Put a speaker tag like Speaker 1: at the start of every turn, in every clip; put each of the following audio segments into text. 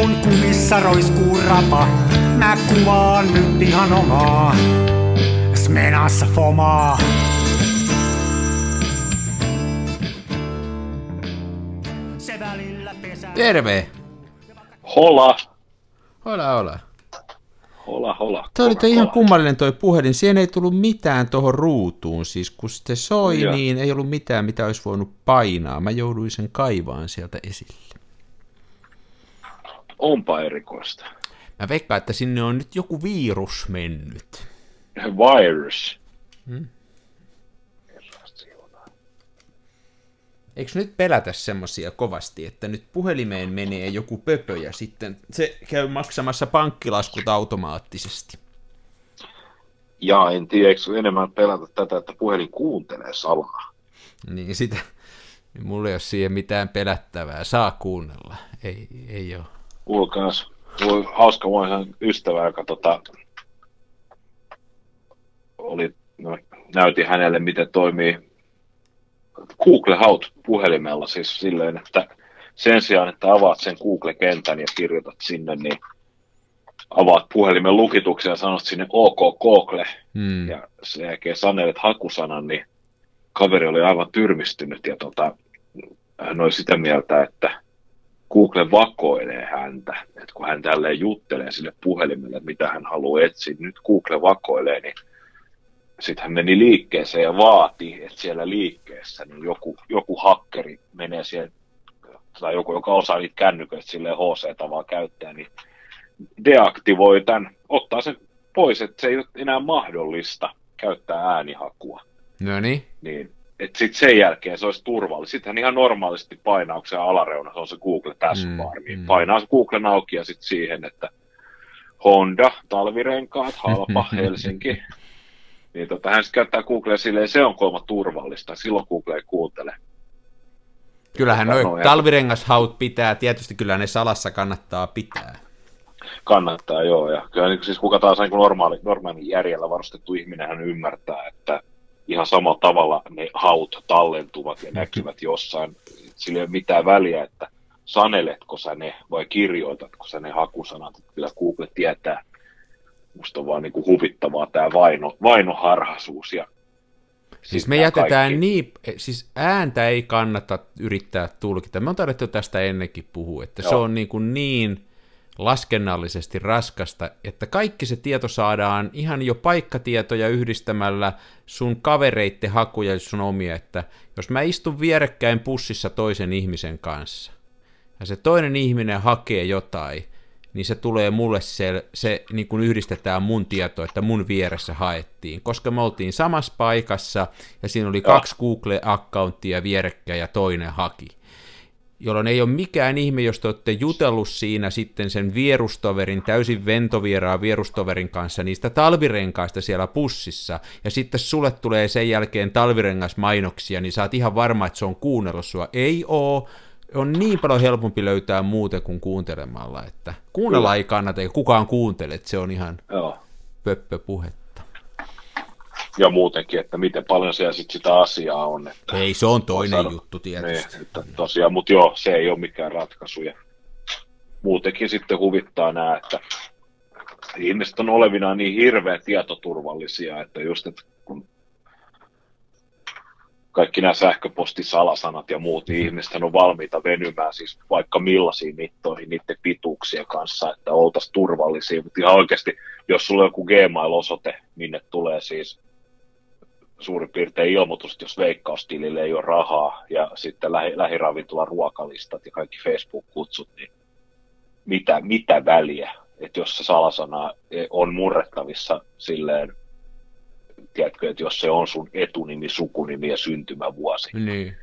Speaker 1: kun kumissa roiskuu rapa. Mä kuvaan nyt ihan omaa, smenassa fomaa. Se välillä pesää.
Speaker 2: Terve!
Speaker 3: Hola,
Speaker 2: Hola, hola.
Speaker 3: hola, hola.
Speaker 2: Toi oli
Speaker 3: Hola,
Speaker 2: ihan
Speaker 3: hola.
Speaker 2: kummallinen toi puhelin. Siihen ei tullut mitään tuohon ruutuun. Siis kun se soi,
Speaker 3: Joo.
Speaker 2: niin ei ollut mitään, mitä olisi voinut painaa. Mä jouduin sen kaivaan sieltä esille.
Speaker 3: Onpa erikoista.
Speaker 2: Mä veikkaan, että sinne on nyt joku virus mennyt.
Speaker 3: Virus.
Speaker 2: Hmm. Eikö nyt pelätä semmosia kovasti, että nyt puhelimeen menee joku pöpö ja sitten se käy maksamassa pankkilaskut automaattisesti?
Speaker 3: Ja en tiedä, eikö enemmän pelätä tätä, että puhelin kuuntelee salaa.
Speaker 2: Niin sitä, niin mulla ei ole siihen mitään pelättävää. Saa kuunnella. Ei, ei ole.
Speaker 3: Mulla oli hauska mulla ystävä, joka tota, oli, no, näytin hänelle, miten toimii Google Haut puhelimella, siis silleen, että sen sijaan, että avaat sen Google-kentän ja kirjoitat sinne, niin avaat puhelimen lukituksen ja sanot sinne OK Google,
Speaker 2: Hmm.
Speaker 3: ja sen jälkeen sanelet hakusanan, niin kaveri oli aivan tyrmistynyt ja tota, hän oli sitä mieltä, että Google vakoilee häntä, että kun hän tälleen juttelee sille puhelimelle, että mitä hän haluaa etsiä, nyt Google vakoilee, niin sitten hän meni liikkeeseen ja vaati, että siellä liikkeessä niin joku, joku hakkeri menee siihen, tai joku, joka osaa niitä kännyköitä silleen HC-tavaa käyttää, niin deaktivoi tämän, ottaa sen pois, että se ei ole enää mahdollista käyttää äänihakua.
Speaker 2: No niin.
Speaker 3: Niin, että sitten sen jälkeen se olisi turvallista. Sittenhän ihan normaalisti painauksen alareuna, se on se Google Taskbar,
Speaker 2: Mm,
Speaker 3: niin
Speaker 2: mm.
Speaker 3: painaa se Googlen auki ja sitten siihen, että Honda, talvirenkaat, halpa, Helsinki. Niin tota, hän sitten käyttää Googlea silleen, se on kolma turvallista, silloin Google ei kuuntele.
Speaker 2: Kyllähän
Speaker 3: No,
Speaker 2: noin talvirengashaut pitää, tietysti kyllä ne salassa kannattaa pitää.
Speaker 3: Kannattaa, joo. Ja kyllä niin, siis kuka taas niin normaali, normaali järjellä varustettu ihminen hän ymmärtää, että ihan samalla tavalla ne haut tallentuvat ja näkyvät jossain. Sillä ei ole mitään väliä, että saneletko sä ne vai kirjoitatko sä ne hakusanat. Kyllä Google tietää. Musta on vaan niin kuin huvittavaa tämä vaino, vainoharhaisuus. Ja
Speaker 2: Siis me
Speaker 3: tää
Speaker 2: jätetään
Speaker 3: kaikki-
Speaker 2: niin, siis ääntä ei kannata yrittää tulkita. Me on tarvittu tästä ennenkin puhua, että se
Speaker 3: Joo.
Speaker 2: on niin, kuin niin laskennallisesti raskasta, että kaikki se tieto saadaan ihan jo paikkatietoja yhdistämällä sun kavereitte hakuja ja sun omia, että jos mä istun vierekkäin pussissa toisen ihmisen kanssa, ja se toinen ihminen hakee jotain, niin se tulee mulle se, se niin kuin yhdistetään mun tieto, että mun vieressä haettiin, koska me oltiin samassa paikassa ja siinä oli kaksi Google-accounttia vierekkäin ja toinen haki. Jolloin ei ole mikään ihme, jos te olette jutellut siinä sitten sen vierustoverin, täysin ventovieraan vierustoverin kanssa niistä talvirenkaista siellä pussissa, ja sitten sulle tulee sen jälkeen talvirengasmainoksia, niin oot ihan varma, että se on kuunnellut sua. Ei oo, on niin paljon helpompi löytää muuten kuin kuuntelemalla, että kuunnella ei kannata, eikä kukaan kuuntele, että se on ihan
Speaker 3: Joo.
Speaker 2: pöppöpuhetta.
Speaker 3: Ja muutenkin, että miten paljon siellä sit sitä asiaa on. Että...
Speaker 2: Ei, se on toinen
Speaker 3: Saada-
Speaker 2: juttu tietysti.
Speaker 3: Niin, että tosiaan, mutta joo, se ei ole mikään ratkaisu. Ja muutenkin sitten huvittaa nämä, että ihmiset on olevinaan niin hirveän tietoturvallisia, että just, että kun kaikki nämä sähköpostisalasanat ja muut, niin ihmiset on valmiita venymään siis vaikka millaisiin mittoihin niiden pituuksien kanssa, että oltaisiin turvallisia. Mutta ihan oikeasti, jos sulla on joku Gmail-osoite, minne tulee siis suurin piirtein ilmoitus, jos veikkaustilille ei ole rahaa ja sitten lähi, lähiravintolan ruokalistat ja kaikki Facebook-kutsut, niin mitä, mitä väliä, että jos se salasana on murrettavissa silleen, tiedätkö, että jos se on sun etunimi, sukunimi ja syntymävuosi,
Speaker 2: Niin.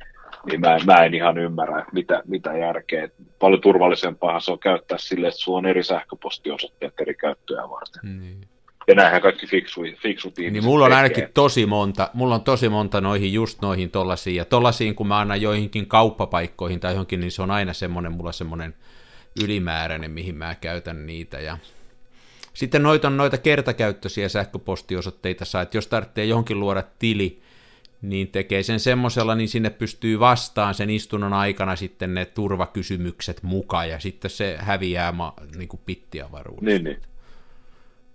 Speaker 3: niin mä, en- mä en ihan ymmärrä, että mitä, mitä järkeä. Paljon turvallisempaa se on käyttää silleen, että sulla on eri sähköpostiosoitteet eri käyttöjä varten.
Speaker 2: niin.
Speaker 3: Ja näinhän kaikki fiksu, fiksut ihmiset
Speaker 2: Niin mulla on
Speaker 3: tekee.
Speaker 2: ainakin tosi monta, mulla on tosi monta noihin, just noihin tollasiin, ja tollasiin kun mä annan joihinkin kauppapaikkoihin tai johonkin, niin se on aina semmoinen, mulla semmoinen ylimääräinen, mihin mä käytän niitä, ja sitten noita on noita kertakäyttöisiä sähköpostiosoitteita saa, että jos tarvitsee johonkin luoda tili, niin tekee sen semmoisella, niin sinne pystyy vastaan sen istunnon aikana sitten ne turvakysymykset mukaan, ja sitten se häviää ma, niin kuin pittiavaruudesta.
Speaker 3: Niin, niin.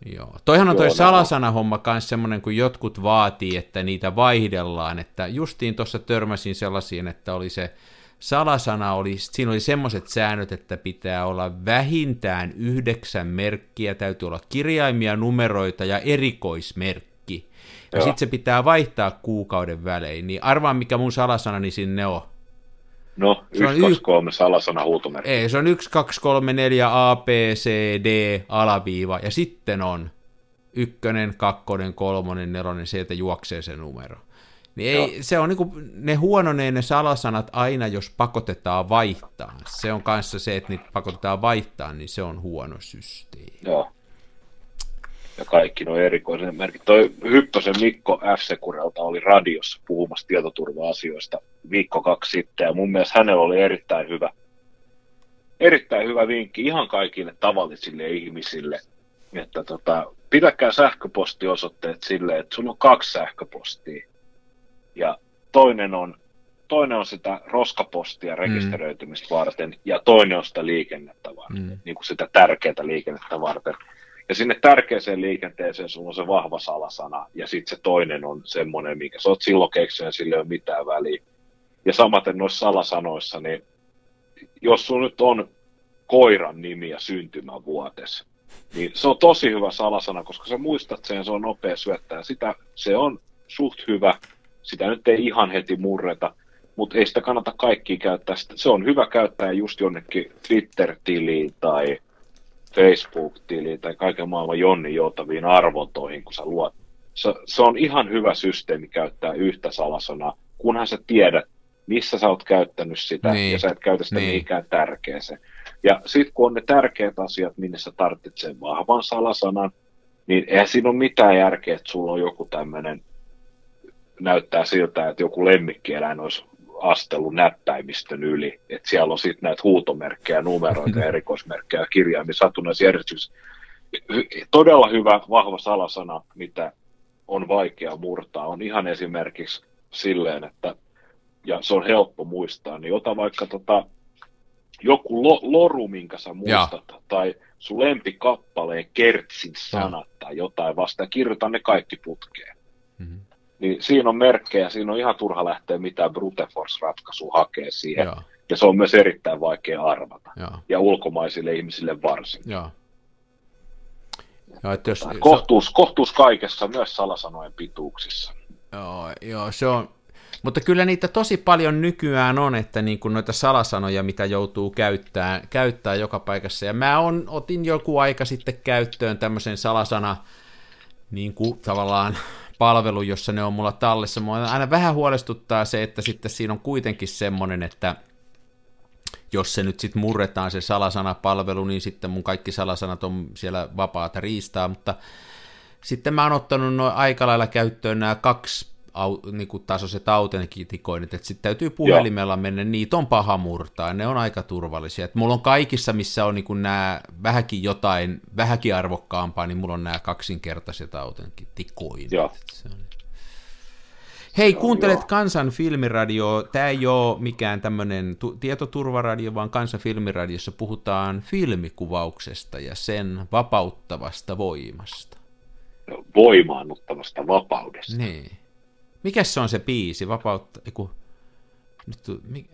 Speaker 2: Joo. Toihan on toi salasana-homma myös semmoinen, kun jotkut vaatii, että niitä vaihdellaan, että justiin tuossa törmäsin sellaisiin, että oli se salasana, oli, siinä oli semmoiset säännöt, että pitää olla vähintään yhdeksän merkkiä, täytyy olla kirjaimia, numeroita ja erikoismerkki. Ja sitten se pitää vaihtaa kuukauden välein, niin arvaa mikä mun salasanani sinne on.
Speaker 3: No, 1, 2, 3 salasana huutomerkki.
Speaker 2: Ei, se on 1, 2, 3, 4, A, B, C, D, alaviiva, ja sitten on ykkönen, kakkonen, kolmonen, nelonen, sieltä juoksee se numero. Niin ei, se on niinku, ne huononee ne salasanat aina, jos pakotetaan vaihtaa. Se on kanssa se, että niitä pakotetaan vaihtaa, niin se on huono systeemi.
Speaker 3: Joo. Ja kaikki nuo erikoisen merkit. Toi Hyppösen Mikko f oli radiossa puhumassa tietoturva-asioista viikko kaksi sitten, ja mun mielestä hänellä oli erittäin hyvä, erittäin hyvä vinkki ihan kaikille tavallisille ihmisille, että tota, pitäkää sähköpostiosoitteet silleen, että sulla on kaksi sähköpostia, ja toinen on, toinen on sitä roskapostia rekisteröitymistä mm. varten, ja toinen on sitä liikennettä varten, mm. niin kuin sitä tärkeää liikennettä varten. Ja sinne tärkeäseen liikenteeseen sulla on se vahva salasana, ja sitten se toinen on semmoinen, mikä sä oot silloin keksinyt, sillä ei ole mitään väliä. Ja samaten noissa salasanoissa, niin jos sulla nyt on koiran nimi ja syntymävuotes, niin se on tosi hyvä salasana, koska sä muistat sen, se on nopea syöttää. Sitä, se on suht hyvä, sitä nyt ei ihan heti murreta, mutta ei sitä kannata kaikki käyttää. Se on hyvä käyttää just jonnekin Twitter-tiliin tai Facebook-tiliin tai kaiken maailman Jonni joutaviin arvontoihin, kun sä luot. Se, se on ihan hyvä systeemi käyttää yhtä salasanaa, kunhan sä tiedät, missä sä oot käyttänyt sitä, niin. ja sä et käytä sitä niin. mihinkään tärkeäseen. Ja sitten kun on ne tärkeät asiat, minne sä tarvitset sen vahvan salasanan, niin eihän siinä ole mitään järkeä, että sulla on joku tämmöinen, näyttää siltä, että joku lemmikkieläin olisi astellut näppäimistön yli. Että siellä on sitten näitä huutomerkkejä, numeroita, erikoismerkkejä, kirjaimia satunnaisjärjestyksessä. Todella hyvä, vahva salasana, mitä on vaikea murtaa, on ihan esimerkiksi silleen, että ja se on helppo muistaa, niin ota vaikka tota, joku lo, loru, minkä sä muistat, ja. tai sun lempikappaleen kertsin sanat ja. tai jotain vasta, ja kirjoita ne kaikki putkeen. Mm-hmm. Niin siinä on merkkejä, siinä on ihan turha lähteä mitään brute force-ratkaisua hakea siihen. Ja. ja se on myös erittäin vaikea arvata. Ja, ja ulkomaisille ihmisille varsin. Ja. Ja, että jos, kohtuus, se... kohtuus kaikessa, myös salasanojen pituuksissa.
Speaker 2: Joo, joo, se on, mutta kyllä niitä tosi paljon nykyään on, että niin kuin noita salasanoja, mitä joutuu käyttämään, käyttää joka paikassa. Ja mä on, otin joku aika sitten käyttöön tämmöisen salasana niin kuin tavallaan palvelu, jossa ne on mulla tallessa. Mua aina vähän huolestuttaa se, että sitten siinä on kuitenkin semmoinen, että jos se nyt sitten murretaan se salasanapalvelu, niin sitten mun kaikki salasanat on siellä vapaata riistaa, mutta sitten mä oon ottanut noin aika lailla käyttöön nämä kaksi au, niin kuin tasoiset autentikoinnit, että sitten täytyy puhelimella Joo. mennä, niitä on paha murtaa, ne on aika turvallisia. Et mulla on kaikissa, missä on niin nämä vähänkin jotain, vähänkin arvokkaampaa, niin mulla on nämä kaksinkertaiset autentikoinnit. On... Hei, kuuntelet joo. Kansan filmiradio. Tämä ei ole mikään tämmöinen tu- tietoturvaradio, vaan Kansan filmiradiossa puhutaan filmikuvauksesta ja sen vapauttavasta voimasta.
Speaker 3: Voimaannuttavasta vapaudesta.
Speaker 2: Niin. Mikä se on se biisi? Vapautta, eiku, nyt, mi,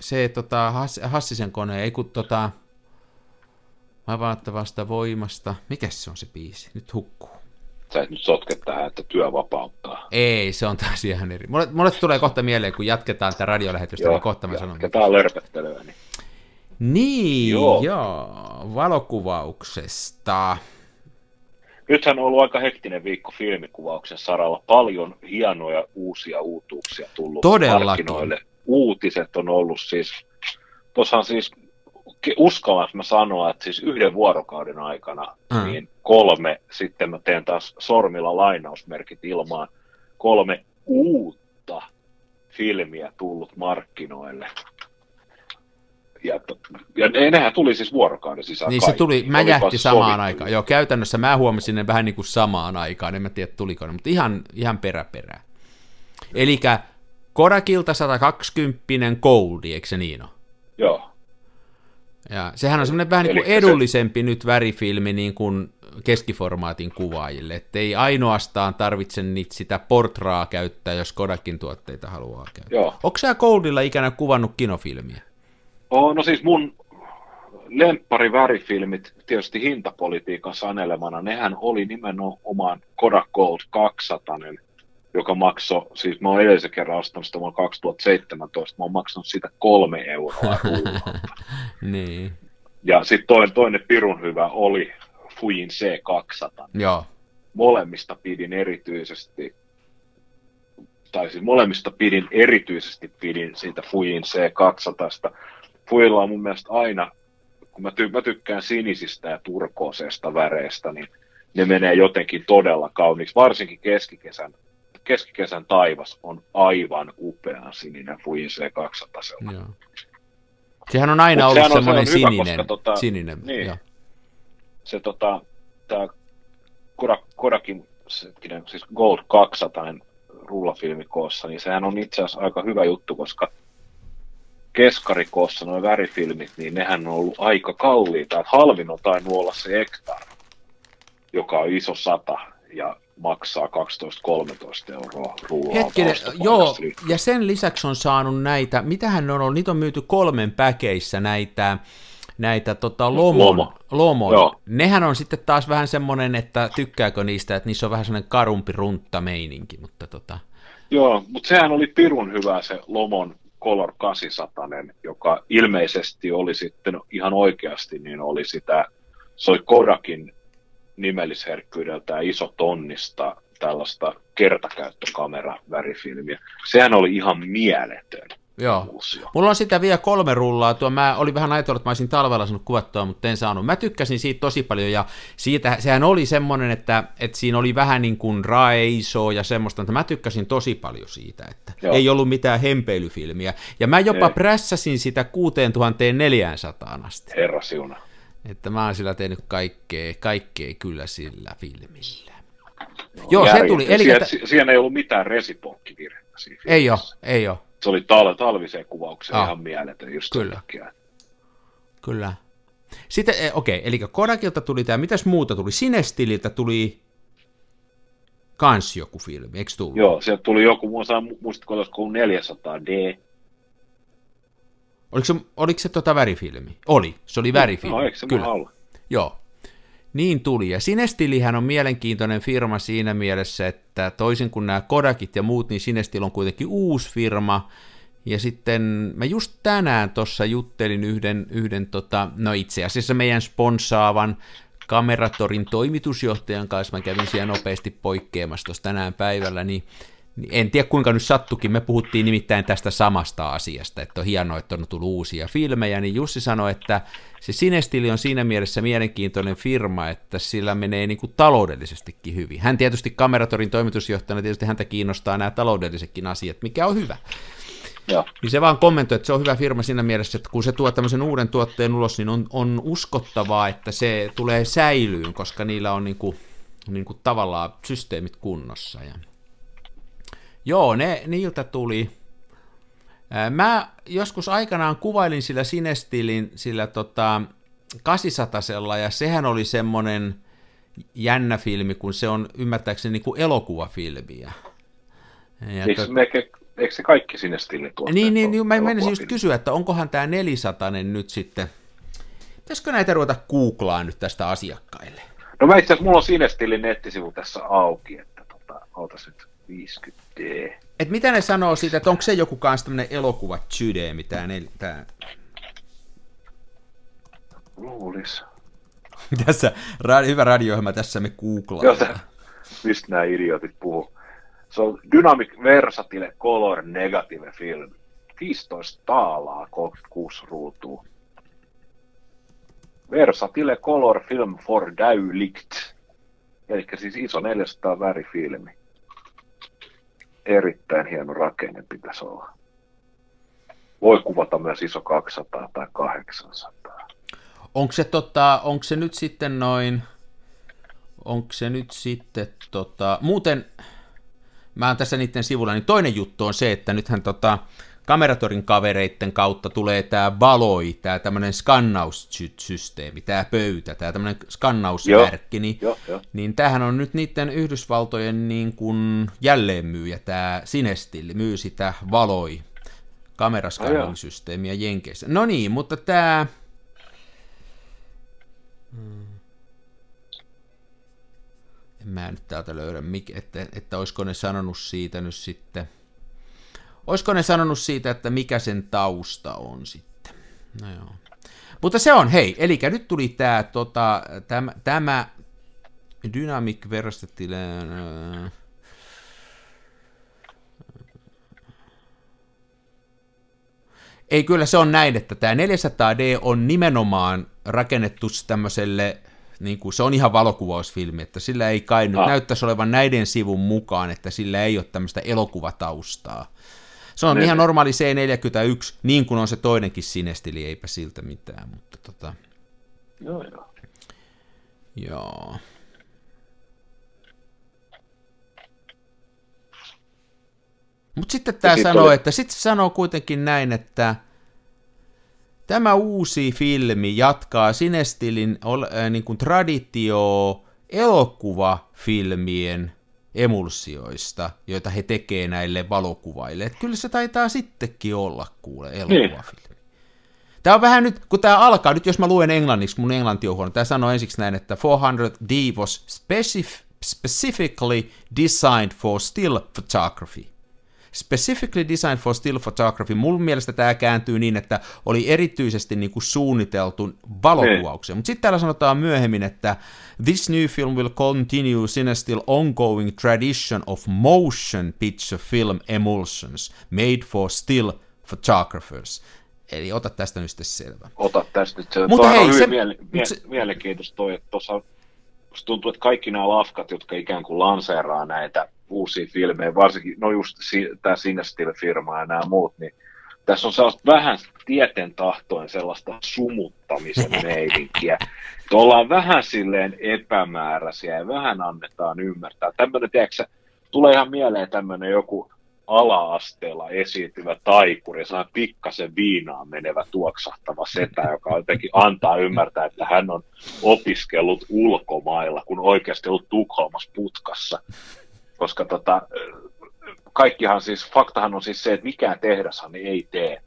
Speaker 2: se tota, Hass, Hassisen kone, ei kun tota, vapauttavasta voimasta. Mikä se on se biisi? Nyt hukkuu.
Speaker 3: Sä et nyt sotke tähän, että työ vapauttaa.
Speaker 2: Ei, se on taas ihan eri. Mulle, mulle tulee kohta mieleen, kun jatketaan tätä radiolähetystä, joo, niin kohta mä sanon.
Speaker 3: Jatketaan lörpöttelyä. Niin,
Speaker 2: niin joo. joo, valokuvauksesta
Speaker 3: nythän on ollut aika hektinen viikko filmikuvauksen saralla. Paljon hienoja uusia uutuuksia tullut
Speaker 2: Todellakin.
Speaker 3: markkinoille. Uutiset on ollut siis, tuossahan siis uskallanko mä sanoa, että siis yhden vuorokauden aikana mm. niin kolme, sitten mä teen taas sormilla lainausmerkit ilmaan, kolme uutta filmiä tullut markkinoille ja, ja nehän tuli siis vuorokauden sisään
Speaker 2: Niin kaikki. se tuli, mä jähti samaan aikaan. Joo, käytännössä mä huomasin ne vähän niin kuin samaan aikaan, en mä tiedä tuliko ne, mutta ihan, ihan peräperää. Eli Kodakilta 120 Goldi, eikö se niin ole?
Speaker 3: Joo.
Speaker 2: Ja sehän on semmoinen vähän niin kuin edullisempi se... nyt värifilmi niin kuin keskiformaatin kuvaajille, että ei ainoastaan tarvitse niitä sitä portraa käyttää, jos Kodakin tuotteita haluaa käyttää. Joo. Onko sä Goldilla ikänä kuvannut kinofilmiä?
Speaker 3: Oh, no siis mun lemppari värifilmit, tietysti hintapolitiikan sanelemana, nehän oli nimenomaan Kodak Gold 200, joka maksoi, siis mä oon edellisen kerran ostanut sitä vuonna 2017, mä oon maksanut siitä kolme euroa
Speaker 2: niin.
Speaker 3: Ja sitten toinen, toinen pirun hyvä oli Fujin C200.
Speaker 2: Joo.
Speaker 3: Molemmista pidin erityisesti, tai siis molemmista pidin erityisesti pidin siitä Fujin C200. Fujilla on mun mielestä aina, kun mä, ty- mä tykkään sinisistä ja turkooseista väreistä, niin ne menee jotenkin todella kauniiksi, varsinkin keskikesän keskikesän taivas on aivan upean sininen Fujin C200. Joo.
Speaker 2: Sehän on aina Mut ollut semmoinen se sininen. Hyvä, koska, tota,
Speaker 3: sininen niin, joo. Se tota, tämä Kodak, Kodakin siis Gold 200 rullafilmikoossa, niin sehän on itse asiassa aika hyvä juttu, koska keskarikoossa nuo värifilmit, niin nehän on ollut aika kalliita. Että halvin on tainnut olla se Ektar, joka on iso sata, ja maksaa 12-13 euroa rullaa.
Speaker 2: Hetkinen, joo, ja sen lisäksi on saanut näitä, mitähän ne on ollut, niitä on myyty kolmen päkeissä näitä, näitä tota, lomon, Lomo. lomon. Joo. Nehän on sitten taas vähän semmoinen, että tykkääkö niistä, että niissä on vähän semmoinen karumpi runtta meininki, mutta tota...
Speaker 3: Joo, mutta sehän oli pirun hyvä se Lomon Color 800, joka ilmeisesti oli sitten ihan oikeasti, niin oli sitä, se oli Kodakin nimellisherkkyydeltään iso tonnista tällaista kertakäyttökamera värifilmiä. Sehän oli ihan mieletön.
Speaker 2: Joo. Muusio. Mulla on sitä vielä kolme rullaa. Tuo, mä olin vähän ajatellut, että mä olisin talvella saanut kuvattua, mutta en saanut. Mä tykkäsin siitä tosi paljon ja siitä, sehän oli semmoinen, että, että siinä oli vähän niin kuin raiso ja semmoista, että mä tykkäsin tosi paljon siitä, että Joo. ei ollut mitään hempeilyfilmiä. Ja mä jopa ei. prässäsin sitä 6400 asti.
Speaker 3: Herra siuna.
Speaker 2: Että mä oon sillä tehnyt kaikkea, kaikkea kyllä sillä filmillä. No, Joo, se tuli.
Speaker 3: Eli että... siellä ei ollut mitään resiponkkivirhettä siinä
Speaker 2: Ei ole, ei ole.
Speaker 3: Se oli tal- talviseen kuvaukseen ah. ihan mieletön just
Speaker 2: Kyllä. Takia. Kyllä. Sitten, eh, okei, okay, eli Kodakilta tuli tämä, mitäs muuta tuli? Sinestililtä tuli kans joku filmi, eikö tullut?
Speaker 3: Joo, sieltä tuli joku, muistatko, olisiko 400D,
Speaker 2: Oliko se, oliko se tota värifilmi? Oli, se oli värifilmi.
Speaker 3: No, eikö se Kyllä.
Speaker 2: Joo. Niin tuli. Ja Sinestilihän on mielenkiintoinen firma siinä mielessä, että toisin kuin nämä Kodakit ja muut, niin Sinestil on kuitenkin uusi firma. Ja sitten mä just tänään tuossa juttelin yhden, yhden tota, no itse asiassa meidän sponsaavan Kameratorin toimitusjohtajan kanssa, mä kävin siellä nopeasti poikkeamassa tuossa tänään päivällä, niin en tiedä kuinka nyt sattukin, me puhuttiin nimittäin tästä samasta asiasta, että on hienoa, että on tullut uusia filmejä, niin Jussi sanoi, että se Sinestili on siinä mielessä mielenkiintoinen firma, että sillä menee niin kuin taloudellisestikin hyvin. Hän tietysti Kameratorin toimitusjohtajana, tietysti häntä kiinnostaa nämä taloudellisetkin asiat, mikä on hyvä.
Speaker 3: Ja.
Speaker 2: Niin se vaan kommentoi, että se on hyvä firma siinä mielessä, että kun se tuo tämmöisen uuden tuotteen ulos, niin on, on uskottavaa, että se tulee säilyyn, koska niillä on niin kuin, niin kuin tavallaan systeemit kunnossa. Ja Joo, ne, niiltä tuli. Mä joskus aikanaan kuvailin sillä Sinestilin sillä tota, 800 ja sehän oli semmoinen jännä filmi, kun se on ymmärtääkseni niin kuin elokuvafilmiä.
Speaker 3: Ja eikö, tot... me, eikö se kaikki Sinestilin
Speaker 2: tuotteet Niin, niin, niin mä menisin just kysyä, että onkohan tämä 400 nyt sitten, pitäisikö näitä ruveta googlaan nyt tästä asiakkaille?
Speaker 3: No mä itse asiassa, mulla on Sinestilin nettisivu tässä auki, että tota, ootas nyt 50D.
Speaker 2: Et mitä ne sanoo siitä, että onko se joku kanssa tämmönen elokuva 2D, mitä ne... Tää...
Speaker 3: Luulis.
Speaker 2: tässä, ra- hyvä radio tässä me googlaan.
Speaker 3: Joo, mistä nämä idiotit puhuu. Se on Dynamic Versatile Color Negative Film. 15 taalaa, 36 ruutua. Versatile Color Film for Daulicht. Eli siis iso 400 värifilmi erittäin hieno rakenne pitäisi olla. Voi kuvata myös iso 200 tai 800.
Speaker 2: Onko se, tota, onko se nyt sitten noin, onko se nyt sitten, tota, muuten mä oon tässä niiden sivulla, niin toinen juttu on se, että nythän tota, kameratorin kavereitten kautta tulee tämä valoi, tämä tämmöinen skannaussysteemi, tämä pöytä, tämä tämmöinen skannausverkki, niin,
Speaker 3: Joo, joo.
Speaker 2: niin tämähän on nyt niiden Yhdysvaltojen niin kuin jälleenmyyjä, tämä Sinestil myy sitä valoi kameraskanning-systeemiä Jenkeissä. No niin, mutta tämä... Hmm. En mä nyt täältä löydä, mik- että, että olisiko ne sanonut siitä nyt sitten... Olisiko ne sanonut siitä, että mikä sen tausta on sitten? No joo. Mutta se on, hei, eli nyt tuli tämä, tota, tämä, tämä Dynamic Versatile... Ei, kyllä se on näin, että tämä 400D on nimenomaan rakennettu tämmöiselle, niin kuin, se on ihan valokuvausfilmi, että sillä ei kai nyt
Speaker 3: Ah.
Speaker 2: näyttäisi olevan näiden sivun mukaan, että sillä ei ole tämmöistä elokuvataustaa. Se on
Speaker 3: Niin.
Speaker 2: ihan normaali C41, niin kuin on se toinenkin sinestili, eipä siltä mitään, mutta tota,
Speaker 3: Joo, joo.
Speaker 2: joo. Mutta sitten tämä sanoo,
Speaker 3: oli-
Speaker 2: että sitten se sanoo kuitenkin näin, että tämä uusi filmi jatkaa Sinestilin ol- äh, niin kuin traditio elokuvafilmien emulsioista, joita he tekee näille valokuvaille. Et kyllä se taitaa sittenkin olla, kuule, elokuvafilmi. Tämä on vähän nyt, kun tämä alkaa, nyt jos mä luen englanniksi, mun englanti on huono, tämä sanoo ensiksi näin, että 400D was specif- specifically designed for still photography. Specifically designed for still photography. Mun mielestä tämä kääntyy niin, että oli erityisesti niin kuin suunniteltu valokuvaukseen. Mutta sitten täällä sanotaan myöhemmin, että this new film will continue Cinestill ongoing tradition of motion picture film emulsions made for still photographers. Eli ota tästä nyt sitten selvä.
Speaker 3: Ota tästä nyt se.
Speaker 2: Mutta hei,
Speaker 3: on
Speaker 2: se-
Speaker 3: miele- mie-
Speaker 2: se-
Speaker 3: mielenkiintoista toi, että tuossa tuntuu, että kaikki nämä lafkat, jotka ikään kuin lanseeraa näitä uusia filmejä, varsinkin, no just si- tämä Cinestil-firma ja nämä muut, niin tässä on sellaista vähän tieten tahtoen sellaista sumuttamisen meininkiä. Että ollaan vähän silleen epämääräisiä ja vähän annetaan ymmärtää. Tämmöinen, tiedätkö, tulee ihan mieleen tämmöinen joku ala-asteella esiintyvä taikuri, se on pikkasen viinaan menevä tuoksahtava setä, joka jotenkin antaa ymmärtää, että hän on opiskellut ulkomailla, kun oikeasti ollut Tukholmassa putkassa. Koska tota, kaikkihan siis, faktahan on siis se, että mikään tehdashan ei tee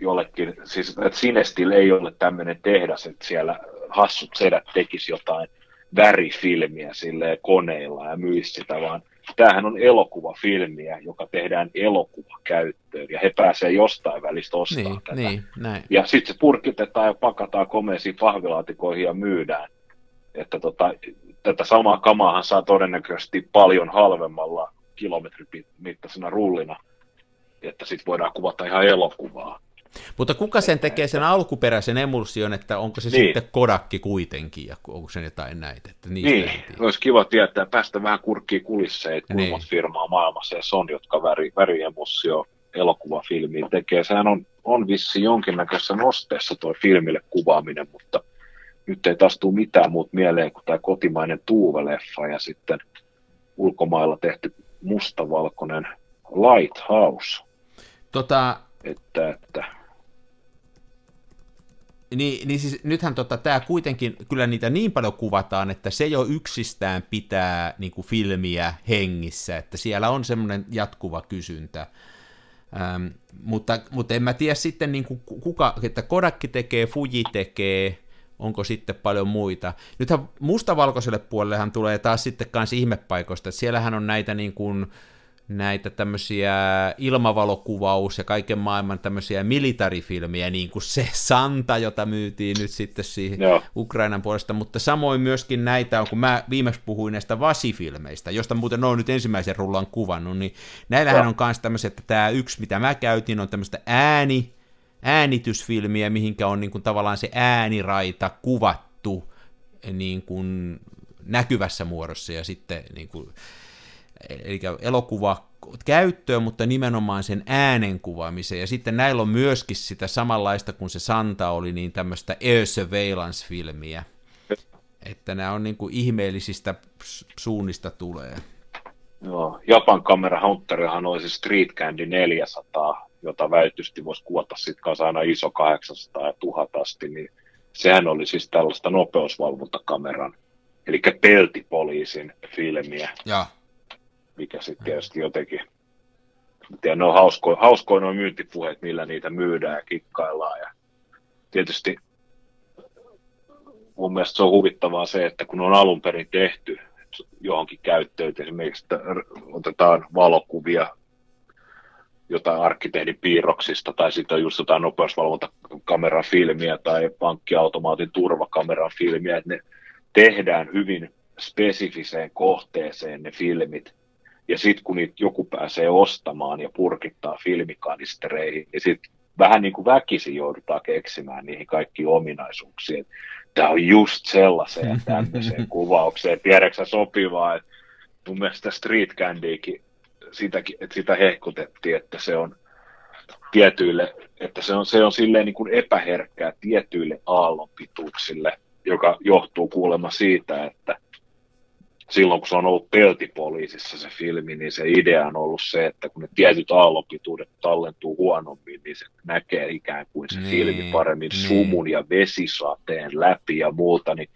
Speaker 3: jollekin, siis että Sinestil ei ole tämmöinen tehdas, että siellä hassut sedät tekisi jotain värifilmiä silleen koneilla ja myisi sitä, vaan tämähän on elokuvafilmiä, joka tehdään elokuvakäyttöön, ja he pääsee jostain välistä ostamaan
Speaker 2: Niin,
Speaker 3: tätä.
Speaker 2: niin, näin.
Speaker 3: Ja sitten se purkitetaan ja pakataan komeisiin pahvilaatikoihin ja myydään. Että tota, tätä samaa kamaahan saa todennäköisesti paljon halvemmalla kilometrimittaisena rullina, että sitten voidaan kuvata ihan elokuvaa.
Speaker 2: Mutta kuka sen tekee sen alkuperäisen emulsion, että onko se
Speaker 3: Niin.
Speaker 2: sitten Kodakki kuitenkin, ja onko se jotain näitä? Että
Speaker 3: Niin,
Speaker 2: tiedä.
Speaker 3: olisi kiva tietää, päästä vähän kurkkiin kulisseen, että kuinka
Speaker 2: Niin.
Speaker 3: firmaa maailmassa edes on, jotka väri, väriemussio elokuvafilmiin tekee. Sehän on, on vissi jonkinnäköisessä nosteessa tuo filmille kuvaaminen, mutta nyt ei taas tule mitään muuta mieleen kuin tämä kotimainen Tuuve-leffa ja sitten ulkomailla tehty mustavalkoinen Lighthouse.
Speaker 2: Tota,
Speaker 3: Että, että
Speaker 2: niin, niin siis nythän tota, tämä kuitenkin, kyllä niitä niin paljon kuvataan, että se jo yksistään pitää niin kuin filmiä hengissä, että siellä on semmoinen jatkuva kysyntä. Ähm, mutta, mutta en mä tiedä sitten, niin kuin kuka, että Kodakki tekee, Fuji tekee, onko sitten paljon muita. Nythän mustavalkoiselle puolellehan tulee taas sitten kanssa ihmepaikoista, että siellähän on näitä niin kuin, näitä tämmöisiä ilmavalokuvaus ja kaiken maailman tämmöisiä militarifilmiä, niin kuin se Santa, jota myytiin nyt sitten siihen
Speaker 3: Joo.
Speaker 2: Ukrainan puolesta, mutta samoin myöskin näitä on, kun mä viimeksi puhuin näistä Vasifilmeistä, josta muuten on nyt ensimmäisen rullan kuvannut, niin näillähän
Speaker 3: Joo.
Speaker 2: on myös tämmöiset, että tämä yksi, mitä mä käytin, on tämmöistä ääni, äänitysfilmiä, mihinkä on niin kuin tavallaan se ääniraita kuvattu niin kuin näkyvässä muodossa ja sitten niin kuin, eli elokuva käyttöön, mutta nimenomaan sen äänen kuvaamiseen. Ja sitten näillä on myöskin sitä samanlaista kuin se Santa oli, niin tämmöistä air surveillance-filmiä. Että nämä on niin kuin ihmeellisistä suunnista tulee.
Speaker 3: Joo, Japan kamera Hunterihan oli se Street Candy 400, jota väitysti voisi kuvata sitten kanssa aina iso 800 ja 1000 asti, niin sehän oli siis tällaista nopeusvalvontakameran, eli peltipoliisin filmiä,
Speaker 2: Ja.
Speaker 3: mikä sitten tietysti jotenkin, tiedä, ne on hauskoja, hauskoja nuo myyntipuheet, millä niitä myydään ja kikkaillaan, ja tietysti mun mielestä se on huvittavaa se, että kun on alun perin tehty johonkin käyttöön, esimerkiksi otetaan valokuvia jotain arkkitehdin piirroksista, tai sitten on just jotain nopeusvalvontakameran filmiä tai pankkiautomaatin turvakameran filmiä, että ne tehdään hyvin spesifiseen kohteeseen ne filmit, ja sitten kun niitä joku pääsee ostamaan ja purkittaa filmikanistereihin, niin sitten vähän niin kuin väkisin joudutaan keksimään niihin kaikkiin ominaisuuksiin. Tämä on just sellaiseen tämmöiseen kuvaukseen. Tiedätkö sopivaa, että mun mielestä Street Candykin, sitäkin, että sitä hehkutettiin, että se on tietyille, että se on, se on silleen niin kuin epäherkkää tietyille aallonpituuksille, joka johtuu kuulemma siitä, että silloin kun se on ollut peltipoliisissa se filmi, niin se idea on ollut se, että kun ne tietyt aallonpituudet tallentuu huonommin, niin se näkee ikään kuin se
Speaker 2: Niin,
Speaker 3: filmi paremmin
Speaker 2: niin.
Speaker 3: sumun ja vesisateen läpi ja muuta, niin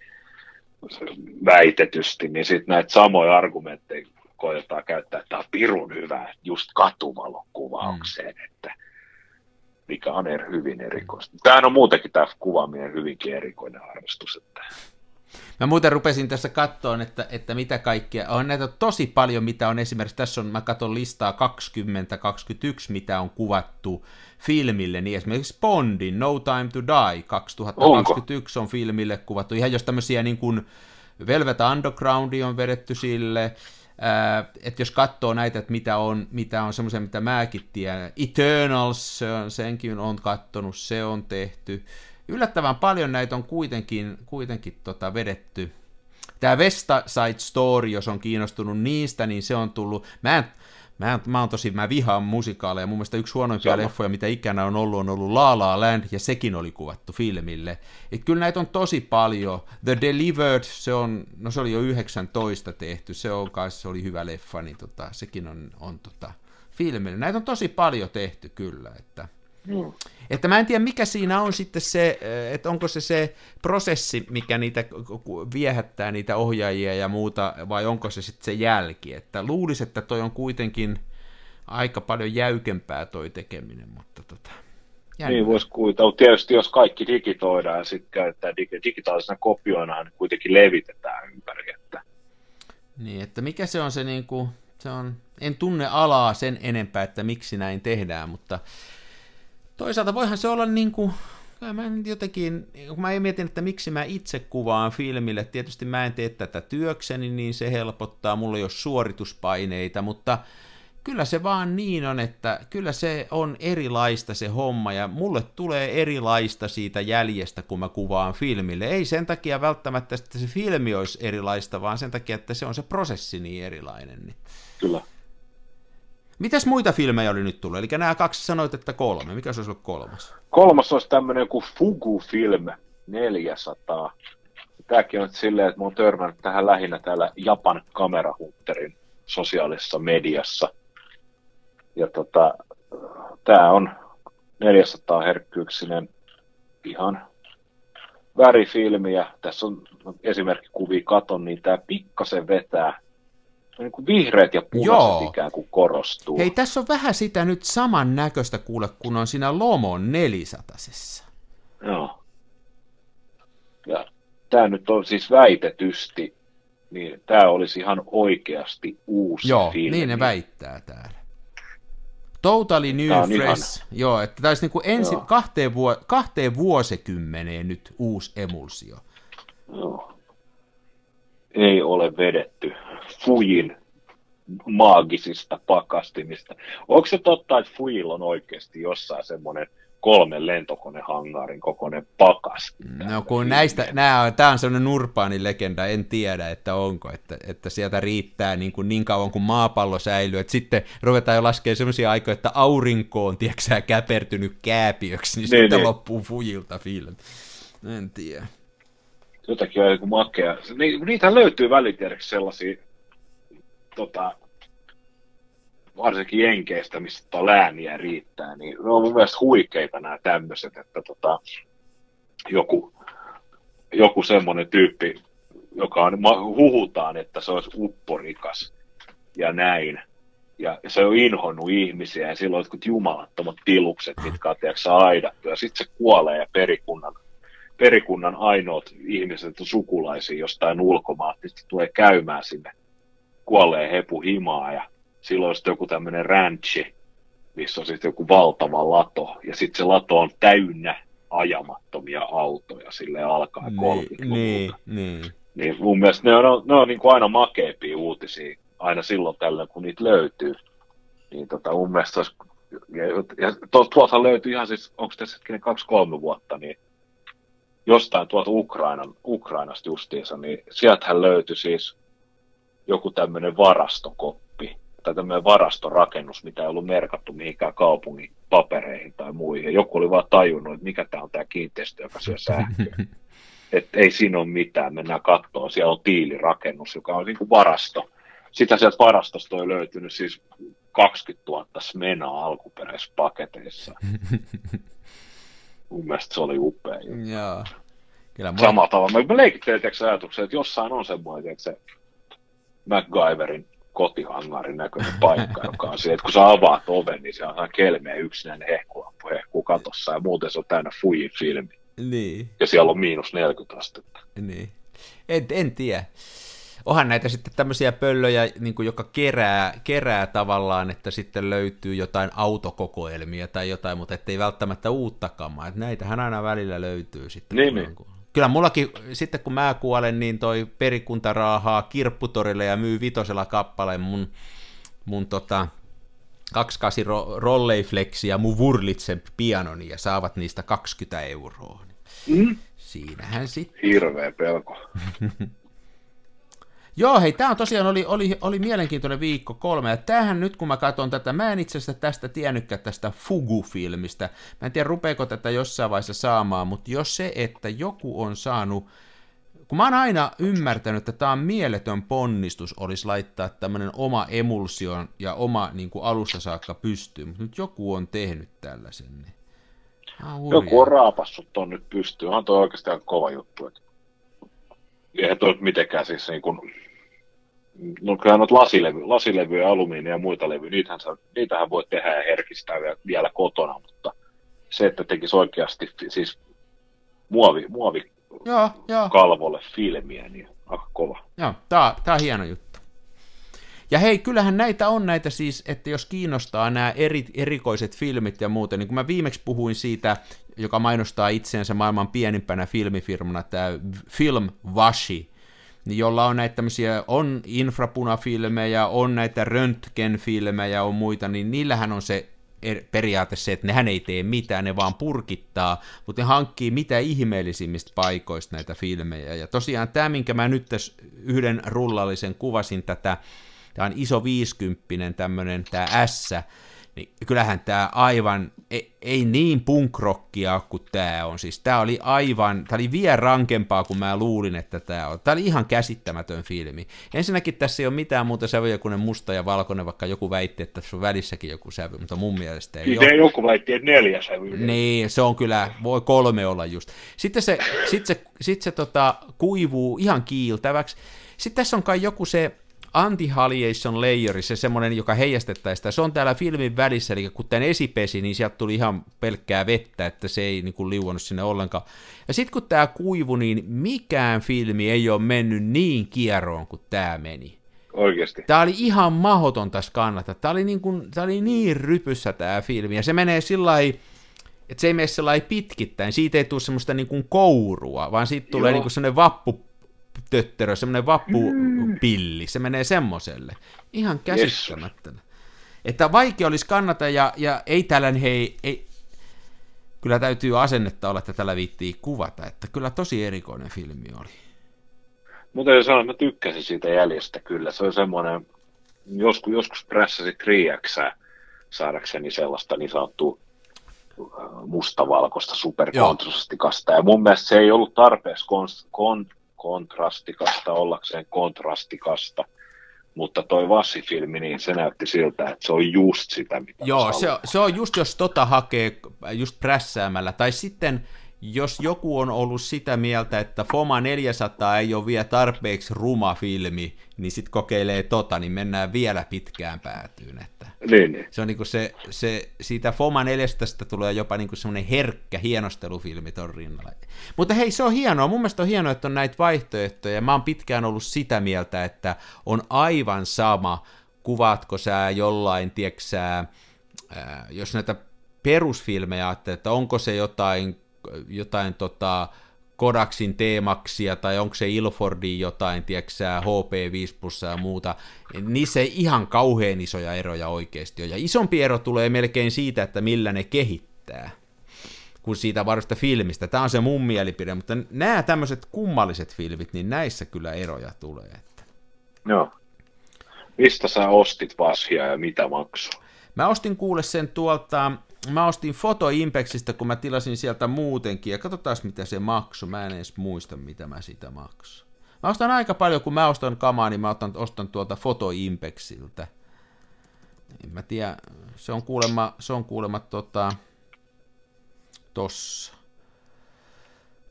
Speaker 3: väitetysti, niin sitten näitä samoja argumentteja koetetaan käyttää, että tämä on pirun hyvä just katuvalokuvaukseen, mm. että mikä on eri, hyvin erikoista. Tämähän on muutenkin tämä kuvaaminen hyvinkin erikoinen harrastus, että
Speaker 2: Mä muuten rupesin tässä kattoon, että, että mitä kaikkea, on näitä tosi paljon, mitä on esimerkiksi, tässä on, mä katson listaa 2021, mitä on kuvattu filmille, niin esimerkiksi Bondin No Time to Die 2021 Onko? on filmille kuvattu, ihan jos tämmöisiä niin kuin Velvet Undergroundi on vedetty sille, että jos katsoo näitä, että mitä on, mitä on semmoisia, mitä mäkin tiedän, Eternals, senkin on kattonut, se on tehty, yllättävän paljon näitä on kuitenkin, kuitenkin tota vedetty. Tämä Vesta Side Story, jos on kiinnostunut niistä, niin se on tullut, mä en, Mä, mä oon tosi, mä vihaan musikaaleja, mun mielestä yksi huonoimpia
Speaker 3: Sama.
Speaker 2: leffoja, mitä ikänä on ollut, on ollut La La Land, ja sekin oli kuvattu filmille. Et kyllä näitä on tosi paljon. The Delivered, se on, no se oli jo 19 tehty, se on kai, se oli hyvä leffa, niin tota, sekin on, on tota, filmille. Näitä on tosi paljon tehty kyllä, että...
Speaker 3: Mm.
Speaker 2: Että mä en tiedä, mikä siinä on sitten se, että onko se se prosessi, mikä niitä viehättää niitä ohjaajia ja muuta, vai onko se sitten se jälki. Että luulisi, että toi on kuitenkin aika paljon jäykempää toi tekeminen, mutta tota,
Speaker 3: jännä. Niin voisi kuvitella. Tietysti jos kaikki digitoidaan ja sitten käyttää dig- digitaalisena kopioina, niin kuitenkin levitetään ympäri. Että...
Speaker 2: Niin, että mikä se on se niin kuin, se on, en tunne alaa sen enempää, että miksi näin tehdään, mutta toisaalta voihan se olla niin kuin, mä en jotenkin, kun mä mietin, että miksi mä itse kuvaan filmille, tietysti mä en tee tätä työkseni, niin se helpottaa, mulla ei ole suorituspaineita, mutta kyllä se vaan niin on, että kyllä se on erilaista se homma, ja mulle tulee erilaista siitä jäljestä, kun mä kuvaan filmille. Ei sen takia välttämättä, että se filmi olisi erilaista, vaan sen takia, että se on se prosessi niin erilainen. Niin.
Speaker 3: Kyllä.
Speaker 2: Mitäs muita filmejä oli nyt tullut? Eli nämä kaksi sanoit, että kolme. Mikä se olisi ollut kolmas?
Speaker 3: Kolmas olisi tämmöinen kuin Fugu-film 400. Tämäkin on silleen, että mä oon törmännyt tähän lähinnä täällä Japan kamerahunterin sosiaalisessa mediassa. Ja tota, tämä on 400 herkkyyksinen ihan värifilmi ja tässä on esimerkkikuvia katon, niin tämä pikkasen vetää niin kuin vihreät ja punaiset Joo. ikään kuin korostuu.
Speaker 2: Hei, tässä on vähän sitä nyt saman näköistä kuule, kun on siinä Lomon nelisatasessa.
Speaker 3: Joo. Ja tämä nyt on siis väitetysti, niin tämä olisi ihan oikeasti uusi
Speaker 2: Joo,
Speaker 3: filmi.
Speaker 2: niin ne väittää täällä. Totally New Fresh. Ihana. Joo, että tämä olisi niin kuin ensi, kahteen, vuo, kahteen vuosikymmeneen nyt uusi emulsio.
Speaker 3: Joo. Ei ole vedetty Fujin maagisista pakastimista. Onko se totta, että Fujilla on oikeasti jossain semmoinen kolmen lentokonehangaarin kokoinen pakastin?
Speaker 2: No kun näistä, nämä on, tämä on semmoinen urbaani legenda, en tiedä, että onko, että, että sieltä riittää niin, kuin niin kauan kuin maapallo säilyy, että sitten ruvetaan jo laskemaan semmoisia aikoja, että aurinko on, tiedätkö käpertynyt kääpiöksi, niin, niin sitten niin. loppuu Fujilta film. En tiedä.
Speaker 3: Jotakin on joku makea. Ni, niitä löytyy välitiedeksi sellaisia tota, varsinkin Jenkeistä, missä tota lääniä riittää, niin ne on mun mielestä huikeita nämä tämmöiset, että tota, joku, joku semmoinen tyyppi, joka on, huhutaan, että se olisi upporikas ja näin, ja se on inhonnut ihmisiä, ja silloin jotkut jumalattomat tilukset, mitkä on tiedätkö, aidattu, ja sitten se kuolee, ja perikunnan, perikunnan ainoat ihmiset on sukulaisia jostain ulkomaat, niin tulee käymään sinne, kuolee hepu himaa, ja silloin on sitten joku tämmöinen ranchi, missä on sitten joku valtava lato, ja sitten se lato on täynnä ajamattomia autoja sille alkaa niin, 30-luvulta. Niin, niin. niin mun mielestä ne on, ne on niin kuin aina makeampia uutisia aina silloin tällöin, kun niitä löytyy. Niin tota, mun mielestä olisi, ja, ja tuolta löytyy ihan siis, onko tässä hetkinen kaksi-kolme vuotta, niin jostain tuolta Ukrainan, Ukrainasta justiinsa, niin sieltähän löytyi siis joku tämmöinen varastokoppi, tai tämmöinen varastorakennus, mitä ei ollut merkattu mihinkään kaupungin papereihin tai muihin. Joku oli vaan tajunnut, että mikä tämä on tämä kiinteistö, joka syö sähköä. että ei siinä ole mitään, mennään katsoa. Siellä on tiilirakennus, joka on niin kuin varasto sitä sieltä varastosta on löytynyt siis 20 000 smenaa alkuperäisissä paketeissa. Mun mielestä se oli upea
Speaker 2: Joo.
Speaker 3: Kyllä Samalla tavalla. Mä leikittelin ajatuksen, että jossain on semmoinen, että se MacGyverin kotihangarin näköinen paikka, joka on se, että kun sä avaat oven, niin se on kelmeä yksinäinen hehkulampu hehkuu katossa ja muuten se on täynnä fujin filmi.
Speaker 2: Niin.
Speaker 3: Ja siellä on miinus 40 astetta.
Speaker 2: Niin. En, en tiedä onhan näitä sitten tämmöisiä pöllöjä, niin kuin, joka kerää, kerää tavallaan, että sitten löytyy jotain autokokoelmia tai jotain, mutta ettei välttämättä uutta kamaa. Että näitähän aina välillä löytyy sitten.
Speaker 3: Niin, niin.
Speaker 2: Kyllä mullakin, sitten kun mä kuolen, niin toi perikunta raahaa kirpputorille ja myy vitosella kappaleen mun, mun tota, 28 ro- rolleifleksi ja mun Wurlitsen pianoni ja saavat niistä 20 euroa. Mm. Siinähän sitten.
Speaker 3: Hirveä pelko.
Speaker 2: Joo, hei, tämä on tosiaan oli, oli, oli mielenkiintoinen viikko kolme, ja tämähän nyt kun mä katson tätä, mä en itse asiassa tästä tiennytkään tästä Fugu-filmistä, mä en tiedä rupeeko tätä jossain vaiheessa saamaan, mutta jos se, että joku on saanut, kun mä oon aina ymmärtänyt, että tämä on mieletön ponnistus, olisi laittaa tämmöinen oma emulsion ja oma niin kuin alusta saakka pystyyn, mutta nyt joku on tehnyt tällaisen. Niin.
Speaker 3: Joku on raapassut ton nyt pystyyn, on toi oikeastaan kova juttu, että eihän toi mitenkään siis niin kuin, no kyllä noita lasilevy, lasilevyjä, alumiinia ja muita levyjä, niitähän, niitähän voi tehdä ja herkistää vielä kotona, mutta se, että tekisi oikeasti siis muovi, muovi joo, joo. kalvolle filmiä, niin aika kova.
Speaker 2: Joo, tää, tää on hieno juttu. Ja hei, kyllähän näitä on näitä siis, että jos kiinnostaa nämä eri, erikoiset filmit ja muuten, niin kuin mä viimeksi puhuin siitä, joka mainostaa itseensä maailman pienimpänä filmifirmana, tämä Film Washi, jolla on näitä tämmöisiä, on infrapunafilmejä, on näitä röntgenfilmejä, on muita, niin niillähän on se er, periaate se, että nehän ei tee mitään, ne vaan purkittaa, mutta ne hankkii mitä ihmeellisimmistä paikoista näitä filmejä. Ja tosiaan tämä, minkä mä nyt tässä yhden rullallisen kuvasin tätä, tämä on iso viisikymppinen tämmöinen tämä S, niin kyllähän tämä aivan, ei, ei niin punkrockia kuin tämä on. Siis tämä oli aivan, tämä oli vielä rankempaa kuin mä luulin, että tämä on. Tämä oli ihan käsittämätön filmi. Ensinnäkin tässä ei ole mitään muuta sävyjä kuin musta ja valkoinen, vaikka joku väitti, että tässä on välissäkin joku sävy, mutta mun mielestä ei
Speaker 3: Siitä ole. joku väitti, että neljä sävyä.
Speaker 2: Niin, se on kyllä, voi kolme olla just. Sitten se, sit se, sit se tota, kuivuu ihan kiiltäväksi. Sitten tässä on kai joku se, anti-haliation layeri, se semmoinen, joka heijastettaisiin sitä, se on täällä filmin välissä, eli kun tämän esipesi, niin sieltä tuli ihan pelkkää vettä, että se ei niin kuin liuonnut sinne ollenkaan. Ja sitten kun tämä kuivu, niin mikään filmi ei ole mennyt niin kierroon kuin tämä meni.
Speaker 3: Oikeasti.
Speaker 2: Tämä oli ihan mahdotonta skannata. Tämä oli niin, kuin, tämä oli niin rypyssä tämä filmi, ja se menee sillä että se ei mene sellainen pitkittäin, siitä ei tule semmoista niin kuin kourua, vaan siitä tulee niin kuin semmoinen vappu tötterö, semmoinen vappupilli, se menee semmoselle. Ihan käsittämättä. Yes. Että vaikea olisi kannata, ja, ja ei tällän hei, ei, kyllä täytyy asennetta olla, että tällä viittii kuvata, että kyllä tosi erikoinen filmi oli.
Speaker 3: Mutta ei sanoa, että mä tykkäsin siitä jäljestä kyllä. Se on semmoinen, joskus, joskus prässäsi 3 saadakseni sellaista niin sanottua äh, mustavalkoista superkontrastikasta. Ja mun mielestä se ei ollut tarpeeksi kon, kon, kontrastikasta ollakseen kontrastikasta, mutta toi Vassi-filmi, niin se näytti siltä, että se on just sitä, mitä
Speaker 2: Joo, se, se on just, jos tota hakee just prässäämällä, tai sitten jos joku on ollut sitä mieltä, että Foma 400 ei ole vielä tarpeeksi ruma filmi, niin sitten kokeilee tota, niin mennään vielä pitkään päätyyn. Että
Speaker 3: niin, niin.
Speaker 2: Se on niinku se, se, siitä Foma 400 tulee jopa niinku semmoinen herkkä hienostelufilmi ton rinnalla. Mutta hei, se on hienoa. Mun mielestä on hienoa, että on näitä vaihtoehtoja. Mä oon pitkään ollut sitä mieltä, että on aivan sama, kuvaatko sä jollain, tieksää, jos näitä perusfilmejä ajattelee, että onko se jotain jotain tota, Kodaksin teemaksia tai onko se Ilfordin jotain, tiedätkö HP5 plussa ja muuta, niissä ei ihan kauhean isoja eroja oikeasti ole. Ja isompi ero tulee melkein siitä, että millä ne kehittää kuin siitä varsinaisesta filmistä. Tämä on se mun mielipide, mutta nämä tämmöiset kummalliset filmit, niin näissä kyllä eroja tulee. Että.
Speaker 3: Joo. Mistä sä ostit Vasia ja mitä maksoi?
Speaker 2: Mä ostin kuule sen tuolta mä ostin Foto Impexistä, kun mä tilasin sieltä muutenkin, ja katsotaan mitä se maksoi, mä en edes muista, mitä mä sitä maksoin. Mä ostan aika paljon, kun mä ostan kamaa, niin mä ostan, ostan tuolta Foto Impexiltä. En mä tiedä, se on kuulemma, se on kuulemma tota, tossa.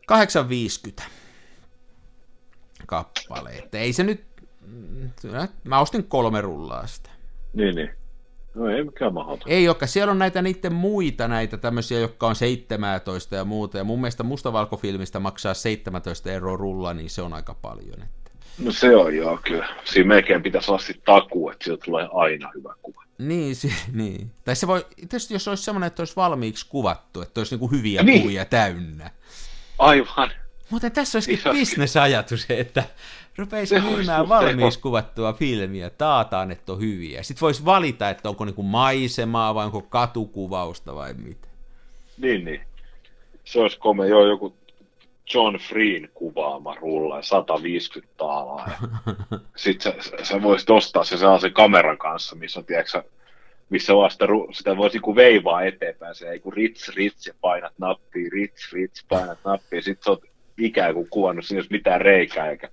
Speaker 2: 850 kappale. Että ei se nyt, mä ostin kolme rullaa sitä.
Speaker 3: Niin, niin. No ei mikään mahdoton.
Speaker 2: Ei olekaan. Siellä on näitä niiden muita näitä tämmöisiä, jotka on 17 ja muuta. Ja mun mielestä mustavalkofilmistä maksaa 17 euroa rulla, niin se on aika paljon. Että.
Speaker 3: No se on joo, kyllä. Siinä melkein pitäisi olla sitten takuu, että sieltä tulee aina hyvä kuva.
Speaker 2: Niin, se, niin. Tai se voi, tietysti jos olisi semmoinen, että olisi valmiiksi kuvattu, että olisi niinku hyviä niin. kuvia täynnä.
Speaker 3: Aivan.
Speaker 2: Mutta tässä olisikin bisnesajatus, että rupeisi myymään valmiiksi kuvattua filmiä, taataan, että on hyviä. Sitten voisi valita, että onko niinku maisemaa vai onko katukuvausta vai mitä.
Speaker 3: Niin, niin. Se olisi komea, joo, joku John Freen kuvaama rulla, 150 taalaa. Sitten sä, sä voisit ostaa se sellaisen kameran kanssa, missä on, tiedätkö, missä vasta sitä voisi niinku veivaa eteenpäin, se ei kun rits, rits ja painat nappia, rits, rits, painat nappia, sitten sä oot ikään kuin kuvannut, siinä ei mitään reikää eikä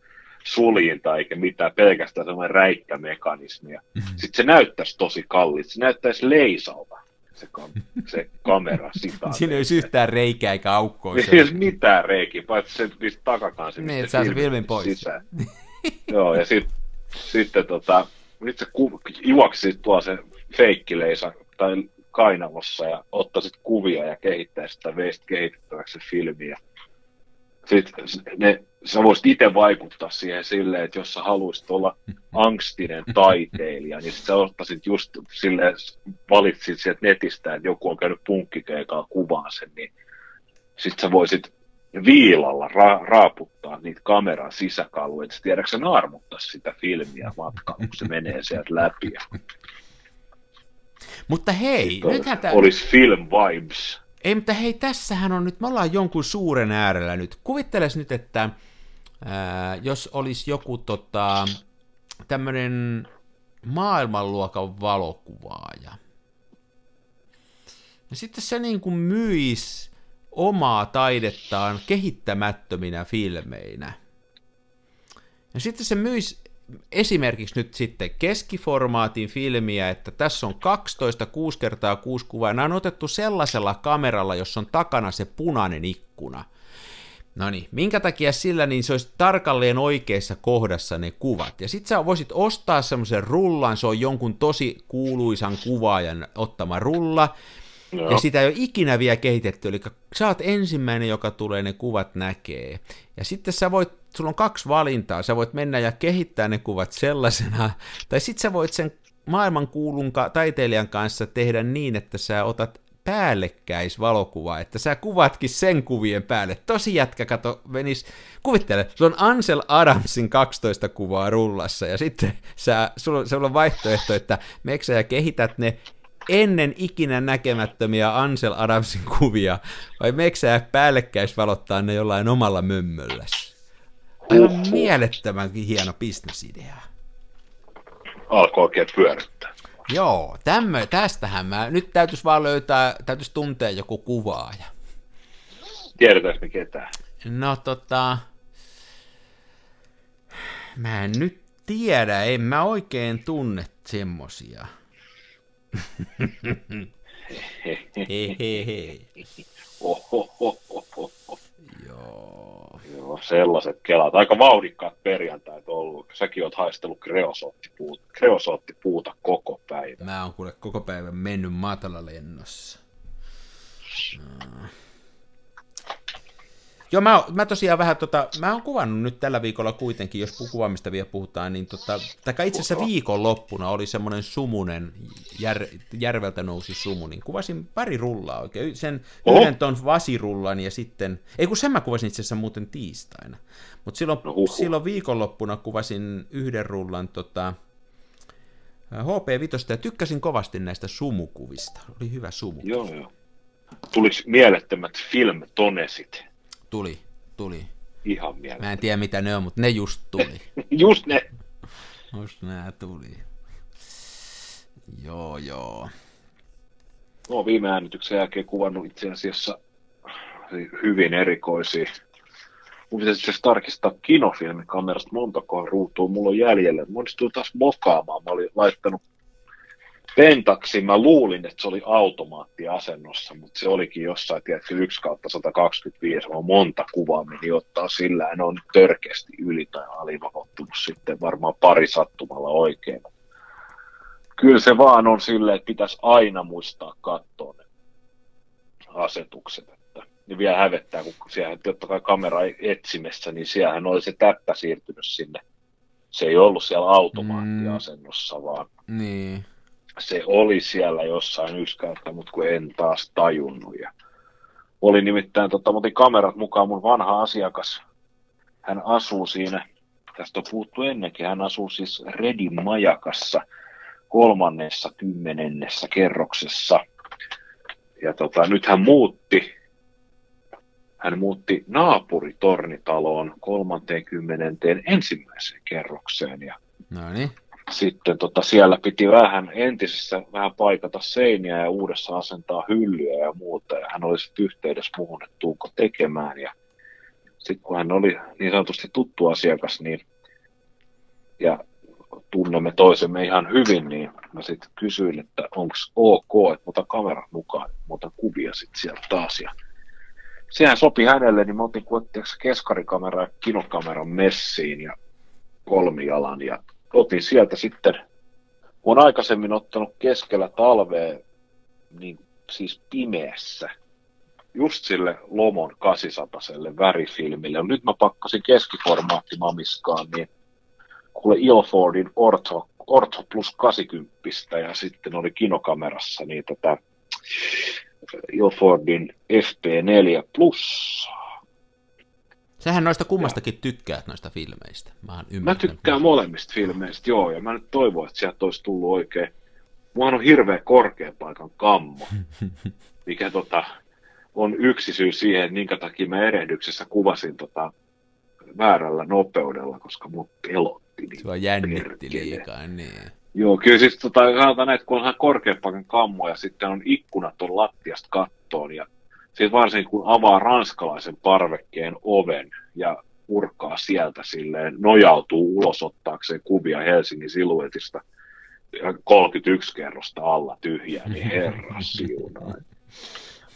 Speaker 3: suljinta eikä mitään, pelkästään semmoinen räikkä mekanismi. Mm-hmm. Sitten se näyttäisi tosi kalliit, se näyttäisi leisalta se, kam- se kamera.
Speaker 2: Siinä ei olisi yhtään reikää eikä aukkoa.
Speaker 3: Ei olisi mitään reikiä, paitsi se pistää takakaan
Speaker 2: se, niin, saa se filmin pois. Sisään.
Speaker 3: Joo, ja sit, sitten tota, nyt se ku, juoksi tuo se feikkileisa tai kainalossa ja ottaisit kuvia ja kehittäisi sitä veistä kehitettäväksi filmiä sitten ne, sä voisit itse vaikuttaa siihen silleen, että jos sä haluaisit olla angstinen taiteilija, niin sit sä ottaisit just silleen, valitsit sieltä netistä, että joku on käynyt punkkikeikalla kuvaan sen, niin sit sä voisit viilalla ra- raaputtaa niitä kameran sisäkaluja, että tiedätkö sä naarmuttaa sitä filmiä matkalla, kun se menee sieltä läpi.
Speaker 2: Mutta hei, nythän
Speaker 3: tämä... Olisi film vibes.
Speaker 2: Ei, mutta hei, tässähän on nyt, me ollaan jonkun suuren äärellä nyt. Kuvitteles nyt, että ää, jos olisi joku tota, tämmöinen maailmanluokan valokuvaaja. Ja sitten se niin kuin myisi omaa taidettaan kehittämättöminä filmeinä. Ja sitten se myisi esimerkiksi nyt sitten keskiformaatin filmiä, että tässä on 12 6 kertaa 6 kuvaa, nämä on otettu sellaisella kameralla, jossa on takana se punainen ikkuna. No niin, minkä takia sillä, niin se olisi tarkalleen oikeassa kohdassa ne kuvat. Ja sitten sä voisit ostaa semmoisen rullan, se on jonkun tosi kuuluisan kuvaajan ottama rulla, Joo. Ja sitä ei ole ikinä vielä kehitetty, eli sä oot ensimmäinen, joka tulee ne kuvat näkee. Ja sitten sä voit, sulla on kaksi valintaa, sä voit mennä ja kehittää ne kuvat sellaisena, tai sitten sä voit sen maailmankuulun taiteilijan kanssa tehdä niin, että sä otat päällekkäis valokuva, että sä kuvatkin sen kuvien päälle. Tosi jätkä, kato, venis, kuvittele, sulla on Ansel Adamsin 12 kuvaa rullassa, ja sitten sä, sulla, sulla on vaihtoehto, että meksä ja kehität ne ennen ikinä näkemättömiä Ansel Adamsin kuvia, vai meksää päällekkäisvalottaa ne jollain omalla mömmöllässä? Aivan Uhuh. mielettömän hieno bisnesidea.
Speaker 3: Alkoi oikein pyörittää.
Speaker 2: Joo, tämmö, tästähän mä, nyt täytyisi vaan löytää, täytyisi tuntea joku kuvaaja.
Speaker 3: Tiedetäänkö me ketään?
Speaker 2: No tota, mä en nyt tiedä, en mä oikein tunne semmosia. Hehehe.
Speaker 3: Ohohohoho.
Speaker 2: Joo.
Speaker 3: Joo, sellaiset kelat. Aika vauhdikkaat perjantait ollut. Säkin oot haistellut kreosoottipuuta, kreosoottipuuta koko päivän.
Speaker 2: Mä oon kuule koko päivän mennyt matalalennossa. Mm. Joo, mä, mä tosiaan vähän tota, mä oon kuvannut nyt tällä viikolla kuitenkin, jos kuvaamista vielä puhutaan, niin tota, tai itse asiassa viikonloppuna oli semmoinen sumunen, jär, järveltä nousi sumu, niin kuvasin pari rullaa oikein, sen
Speaker 3: Oho.
Speaker 2: yhden ton vasirullan ja sitten, ei kun sen mä kuvasin itse asiassa muuten tiistaina, mutta silloin,
Speaker 3: No huhhuh.
Speaker 2: silloin viikonloppuna kuvasin yhden rullan tota, HP5 ja tykkäsin kovasti näistä sumukuvista, oli hyvä sumu.
Speaker 3: Joo, joo. Tuliko mielettömät film-tonesit?
Speaker 2: Tuli, tuli.
Speaker 3: Ihan
Speaker 2: Mä
Speaker 3: mielettömät.
Speaker 2: en tiedä mitä ne on, mutta ne just tuli.
Speaker 3: Just ne.
Speaker 2: Just nää tuli. Joo, joo.
Speaker 3: No, viime äänityksen jälkeen kuvannut itse asiassa hyvin erikoisia. Mun pitäisi asiassa tarkistaa kinofilmikamerasta montako ruutua mulla on jäljellä. Mä onnistuin taas mokaamaan. Mä olin laittanut pentaksi. Mä luulin, että se oli automaattiasennossa, mutta se olikin jossain, tiedätkö, 1 kautta 125. Mä oon monta kuvaa meni ottaa sillä. En on törkeästi yli tai alivahottunut sitten varmaan pari sattumalla oikein. Kyllä se vaan on silleen, että pitäisi aina muistaa katsoa ne asetukset. Että, niin vielä hävettää, kun siellä totta kai kamera etsimessä, niin siellähän oli se täppä siirtynyt sinne. Se ei ollut siellä automaattiasennossa, vaan
Speaker 2: Niin.
Speaker 3: Se oli siellä jossain yskäyttä, mutta kun en taas tajunnut. Ja oli nimittäin, tota, otin kamerat mukaan mun vanha asiakas. Hän asuu siinä, tästä on puhuttu ennenkin, hän asuu siis Redin majakassa kolmannessa kymmenennessä kerroksessa. Ja tota, nyt hän muutti, hän muutti naapuritornitaloon kolmanteen ensimmäiseen kerrokseen. Ja
Speaker 2: No niin.
Speaker 3: Sitten tota, siellä piti vähän entisessä vähän paikata seiniä ja uudessa asentaa hyllyä ja muuta. Ja hän oli sitten yhteydessä muuhun, että tuuko tekemään. Ja sitten kun hän oli niin sanotusti tuttu asiakas, niin ja tunnemme toisemme ihan hyvin, niin mä sitten kysyin, että onko ok, että otan kamerat mukaan, mä otan kuvia sitten sieltä taas. Ja sehän sopi hänelle, niin mä otin keskarikamera ja kinokameran messiin ja kolmijalan ja otin sieltä sitten, olen aikaisemmin ottanut keskellä talvea, niin siis pimeässä, just sille Lomon 800 värifilmille. Nyt mä pakkasin keskiformaattimamiskaan, niin kuule Ilfordin Ortho, Ortho plus 80 ja sitten oli kinokamerassa niin tätä Ilfordin FP4 plus.
Speaker 2: Sähän noista kummastakin tykkäät noista filmeistä. Mä,
Speaker 3: Mä tykkään molemmista filmeistä, joo, ja mä nyt toivon, että sieltä olisi tullut oikein. Mulla on hirveä korkean paikan kammo, mikä tota, on yksi syy siihen, minkä takia mä erehdyksessä kuvasin tota, väärällä nopeudella, koska mut pelotti. Niin
Speaker 2: Sua jännitti
Speaker 3: perkele.
Speaker 2: liikaa, niin.
Speaker 3: Joo, kyllä siis tota, sanotaan näin, että kun onhan korkean paikan kammo ja sitten on ikkunat on lattiasta kattoon ja sitten varsinkin kun avaa ranskalaisen parvekkeen oven ja purkaa sieltä silleen, nojautuu ulos ottaakseen kuvia Helsingin siluetista ja 31 kerrosta alla tyhjää, niin herra siunaa.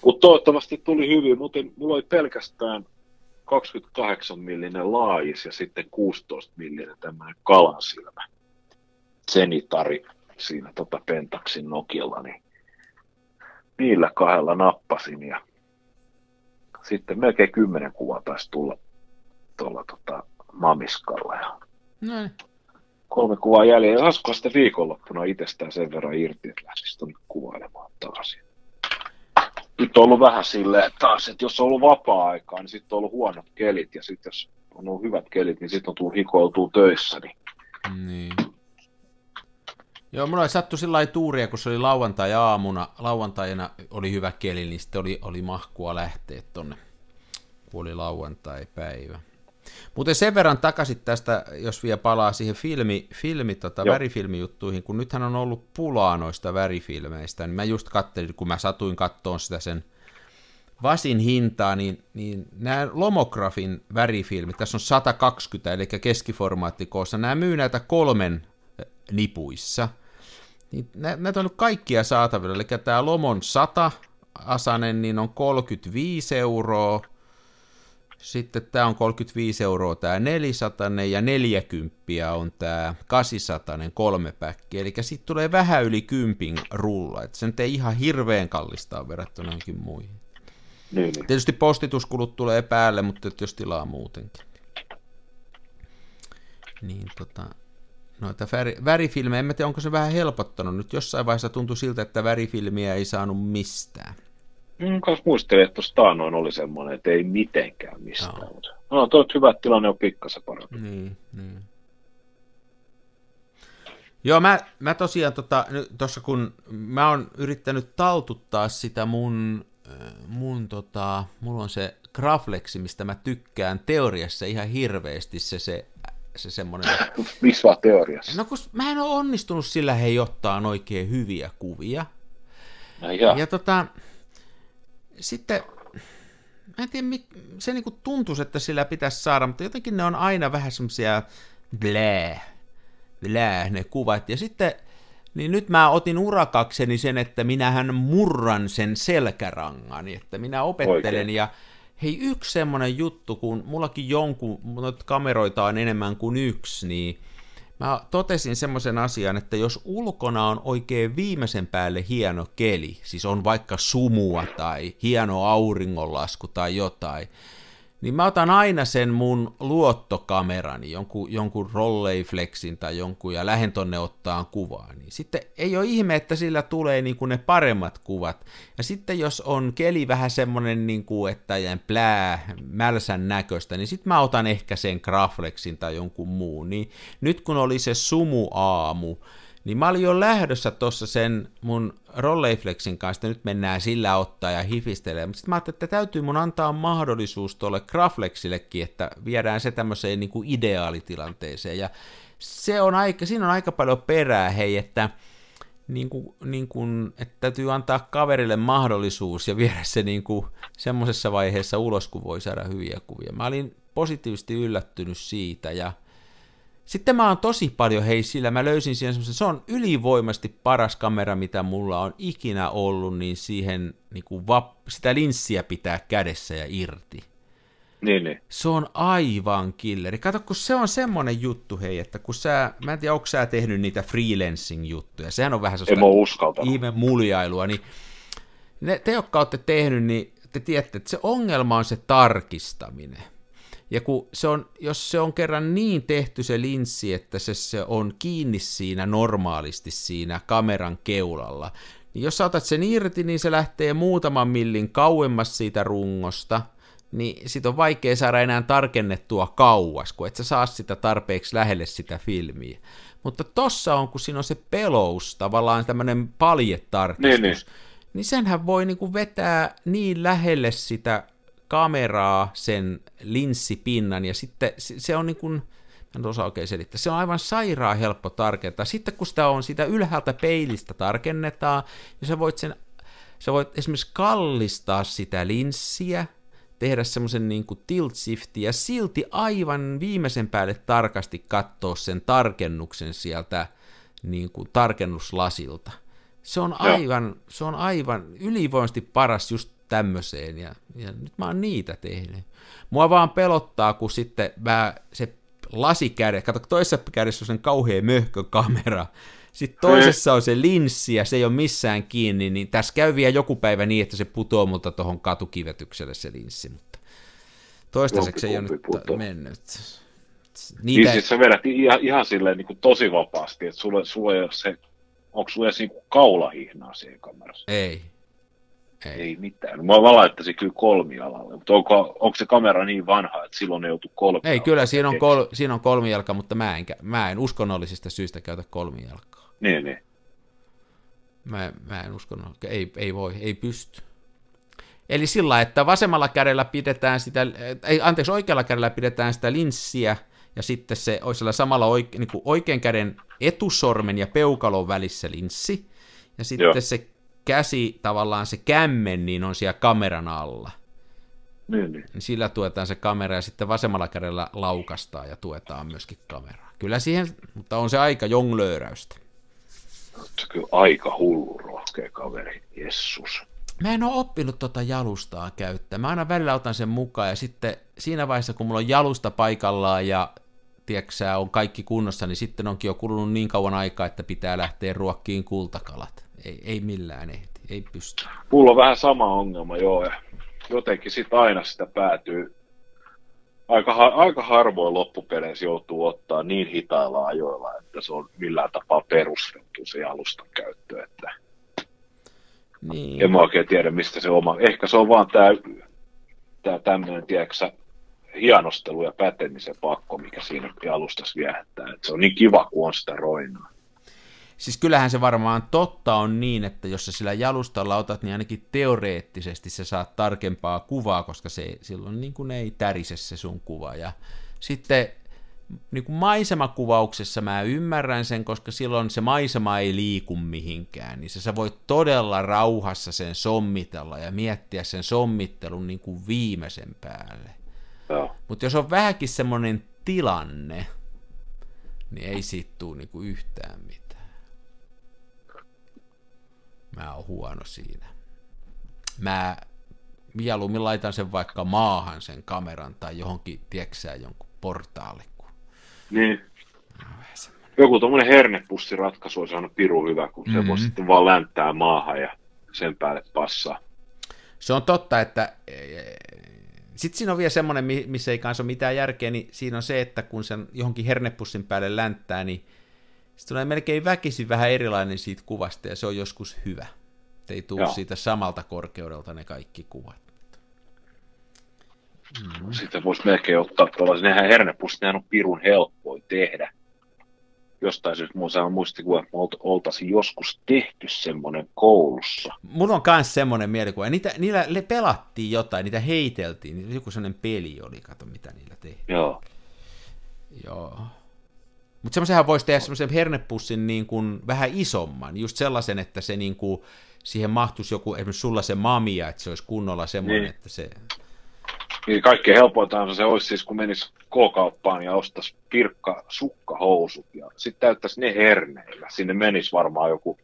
Speaker 3: Mutta toivottavasti tuli hyvin, mutta mulla oli pelkästään 28 millinen laajis ja sitten 16 millinen tämmöinen kalansilmä. Zenitari siinä tota Pentaxin Nokialla, niin niillä kahdella nappasin ja sitten melkein kymmenen kuvaa taisi tulla tuolla tota Mamiskalla ja
Speaker 2: No niin.
Speaker 3: kolme kuvaa jäljellä. Saisiko sitten viikonloppuna itsestään sen verran irti, että lähtisi tuonne kuvailemaan taas. Nyt on ollut vähän silleen että taas, että jos on ollut vapaa-aikaa, niin sitten on ollut huonot kelit. Ja sitten jos on ollut hyvät kelit, niin sitten on tullut hikoiltua töissä. Niin
Speaker 2: Niin. Joo, mulla sattu sillä lailla tuuria, kun se oli lauantai-aamuna, lauantaina oli hyvä keli, niin sitten oli, oli mahkua lähteä tonne, kun oli lauantai-päivä. Mutta sen verran takaisin tästä, jos vielä palaa siihen filmi, filmi tota,
Speaker 3: Joo.
Speaker 2: värifilmijuttuihin, kun nythän on ollut pulaa noista värifilmeistä, niin mä just kattelin, kun mä satuin kattoon sitä sen Vasin hintaa, niin, niin nämä Lomografin värifilmit, tässä on 120, eli keskiformaattikoossa, nämä myy näitä kolmen nipuissa. Niin näitä on nyt kaikkia saatavilla, eli tämä Lomon 100 asanen, niin on 35 euroa, sitten tämä on 35 euroa tämä 400 ja 40 on tämä 800 kolme päkkiä, eli siitä tulee vähän yli kympin rulla, että se nyt ei ihan hirveän kallista verrattuna johonkin muihin. Niin, niin. Tietysti postituskulut tulee päälle, mutta jos tilaa muutenkin. Niin tota, noita väri, värifilmejä, en tiedä onko se vähän helpottanut. Nyt jossain vaiheessa tuntui siltä, että värifilmiä ei saanut mistään.
Speaker 3: Mm, kanssa muistelin, että tuossa noin oli semmoinen, että ei mitenkään mistään. No, no tuo hyvä, tilanne on pikkasen parempi.
Speaker 2: Niin, niin. Joo, mä, mä tosiaan tuossa tota, kun mä oon yrittänyt taltuttaa sitä mun, äh, mun tota, mulla on se Graflexi, mistä mä tykkään teoriassa ihan hirveästi se, se, se semmoinen...
Speaker 3: Missä vaan teoriassa?
Speaker 2: No kun mä en ole onnistunut sillä hei ottaa oikein hyviä kuvia.
Speaker 3: No, ja.
Speaker 2: ja tota, sitten, mä en tiedä, se niin kuin tuntuisi, että sillä pitäisi saada, mutta jotenkin ne on aina vähän semmoisia blää, blää ne kuvat. Ja sitten, niin nyt mä otin urakakseni sen, että minähän murran sen selkärangan, että minä opettelen Oikein. ja hei yksi semmoinen juttu, kun mullakin jonkun, noita kameroita on enemmän kuin yksi, niin Mä totesin semmoisen asian, että jos ulkona on oikein viimeisen päälle hieno keli, siis on vaikka sumua tai hieno auringonlasku tai jotain, niin mä otan aina sen mun luottokamerani, jonkun, jonkun Rolleiflexin tai jonkun, ja lähden tonne ottaa kuvaa. Niin sitten ei ole ihme, että sillä tulee niin kuin ne paremmat kuvat. Ja sitten jos on keli vähän semmoinen, niin kuin, että jään plää, mälsän näköistä, niin sitten mä otan ehkä sen Graflexin tai jonkun muun. Niin nyt kun oli se sumu aamu, niin mä olin jo lähdössä tuossa sen mun Rolleiflexin kanssa, nyt mennään sillä ottaa ja hifistelee. Mutta sitten mä ajattelin, että täytyy mun antaa mahdollisuus tuolle Graflexillekin, että viedään se tämmöiseen niin kuin ideaalitilanteeseen. Ja se on aika, siinä on aika paljon perää, hei, että niin kuin, niin kuin, että täytyy antaa kaverille mahdollisuus ja viedä se niin kuin semmoisessa vaiheessa ulos, kun voi saada hyviä kuvia. Mä olin positiivisesti yllättynyt siitä ja sitten mä oon tosi paljon, hei sillä mä löysin siihen semmoisen, se on ylivoimasti paras kamera, mitä mulla on ikinä ollut, niin siihen niin kuin vap, sitä linssiä pitää kädessä ja irti.
Speaker 3: Niin, niin.
Speaker 2: Se on aivan killeri. Kato, kun se on semmoinen juttu, hei, että kun sä, mä en tiedä, onko sä tehnyt niitä freelancing-juttuja, sehän on vähän
Speaker 3: sellaista
Speaker 2: ihme muljailua, niin ne, te, jotka olette tehnyt, niin te tiedätte, että se ongelma on se tarkistaminen. Ja kun se on, jos se on kerran niin tehty se linssi, että se, se on kiinni siinä normaalisti siinä kameran keulalla, niin jos sä otat sen irti, niin se lähtee muutaman millin kauemmas siitä rungosta, niin sit on vaikea saada enää tarkennettua kauas, kun et sä saa sitä tarpeeksi lähelle sitä filmiä. Mutta tossa on, kun siinä on se pelous, tavallaan tämmöinen paljetarkistus, niin, niin. niin senhän voi niinku vetää niin lähelle sitä kameraa, sen linssipinnan, ja sitten se on niin kuin, en osaa oikein selittää, se on aivan sairaan helppo tarkentaa. Sitten kun sitä on sitä ylhäältä peilistä tarkennetaan, ja sä voit sen, sä voit esimerkiksi kallistaa sitä linssiä, tehdä semmoisen niin kuin tilt shifti ja silti aivan viimeisen päälle tarkasti katsoa sen tarkennuksen sieltä niin kuin tarkennuslasilta. Se on aivan, se on aivan ylivoimasti paras just tämmöiseen, ja, ja nyt mä oon niitä tehnyt. Mua vaan pelottaa, kun sitten mä, se lasikäde, kato toisessa kädessä on sen kauhea möhkökamera, sitten toisessa on se linssi ja se ei ole missään kiinni, niin tässä käy vielä joku päivä niin, että se putoo multa tuohon katukivetykselle se linssi, mutta toistaiseksi ei ole nyt putoo. mennyt.
Speaker 3: Niitä... Niin siis sä vedät ihan, ihan silleen niin kuin tosi vapaasti, että sulle, sulle ei ole se, onko sulle edes niin kaulahihnaa siihen kamerassa?
Speaker 2: Ei,
Speaker 3: ei, ei mitään. Mä, mä laittaisin kyllä kolmialalle, mutta onko, onko se kamera niin vanha, että silloin ne joutuu kolmi
Speaker 2: Ei, kyllä siinä on, kol, siinä on kolmijalka, mutta mä en, mä en uskonnollisista syistä käytä kolmijalkaa.
Speaker 3: Niin, niin.
Speaker 2: Mä, mä en usko, ei, ei voi, ei pysty. Eli sillä, että vasemmalla kädellä pidetään sitä, ei, anteeksi, oikealla kädellä pidetään sitä linssiä, ja sitten se olisi sillä samalla oike, niin kuin oikean käden etusormen ja peukalon välissä linssi, ja sitten Joo. se käsi, tavallaan se kämmen, niin on siellä kameran alla.
Speaker 3: Niin, niin.
Speaker 2: Niin sillä tuetaan se kamera ja sitten vasemmalla kädellä laukastaa ja tuetaan myöskin kameraa. Kyllä siihen, mutta on se aika jonglööräystä.
Speaker 3: Se kyllä aika hullu rohkea kaveri, Jessus.
Speaker 2: Mä en ole oppinut tota jalustaa käyttää. Mä aina välillä otan sen mukaan ja sitten siinä vaiheessa, kun mulla on jalusta paikallaan ja tiedätkö, on kaikki kunnossa, niin sitten onkin jo kulunut niin kauan aikaa, että pitää lähteä ruokkiin kultakalat. Ei, ei millään ehti, ei pysty.
Speaker 3: Mulla on vähän sama ongelma, joo, ja jotenkin sitten aina sitä päätyy, aika, aika harvoin loppupeleissä joutuu ottaa niin hitailla ajoilla, että se on millään tapaa perusteltu se alustan käyttö, että
Speaker 2: Niin.
Speaker 3: en mä oikein tiedä, mistä se oma, ehkä se on vaan tämä tää tämmöinen, tiedätkö hienostelu ja pätemisen pakko, mikä siinä alustassa viehättää. Et se on niin kiva, kun on sitä roinaa.
Speaker 2: Siis kyllähän se varmaan totta on niin, että jos sä sillä jalustalla otat, niin ainakin teoreettisesti sä saat tarkempaa kuvaa, koska se silloin niin kuin ei tärise se sun kuva. Ja sitten niin kuin maisemakuvauksessa mä ymmärrän sen, koska silloin se maisema ei liiku mihinkään, niin sä, sä voit todella rauhassa sen sommitella ja miettiä sen sommittelun niin kuin viimeisen päälle.
Speaker 3: Joo.
Speaker 2: Mutta jos on vähänkin semmoinen tilanne, niin ei siitä tule niinku yhtään mitään. Mä oon huono siinä. Mä mieluummin laitan sen vaikka maahan sen kameran tai johonkin, tieksää jonkun portaalle. Kun...
Speaker 3: Niin. Joku tuommoinen hernepussiratkaisu olisi aina piru hyvä, kun mm-hmm. se voi sitten vaan länttää maahan ja sen päälle passaa.
Speaker 2: Se on totta, että sitten siinä on vielä semmoinen, missä ei kanssa ole mitään järkeä, niin siinä on se, että kun sen johonkin hernepussin päälle länttää, niin se tulee melkein väkisin vähän erilainen siitä kuvasta, ja se on joskus hyvä. Et ei tule
Speaker 3: Joo.
Speaker 2: siitä samalta korkeudelta ne kaikki kuvat.
Speaker 3: Mm. Sitten voisi melkein ottaa tuollaisen, nehän hernepussit, nehän on pirun helppoin tehdä. Jostain syystä mulla on muistikuva, että me olt- oltaisiin joskus tehty semmoinen koulussa.
Speaker 2: Mulla on myös semmoinen mielikuva. Niitä, niillä le- pelattiin jotain, niitä heiteltiin. Joku semmoinen peli oli, kato mitä niillä tehtiin.
Speaker 3: Joo.
Speaker 2: Joo. Mutta semmoisenhan voisi tehdä semmoisen hernepussin niin kuin vähän isomman, just sellaisen, että se niin kuin, siihen mahtuisi joku, esimerkiksi sulla se mamia, että se olisi kunnolla semmoinen,
Speaker 3: Niin.
Speaker 2: että se...
Speaker 3: Niin kaikkein helpointahan se olisi siis, kun menisi K-kauppaan ja ostaisi pirkka sukkahousut ja sitten täyttäisi ne herneillä. Sinne menisi varmaan joku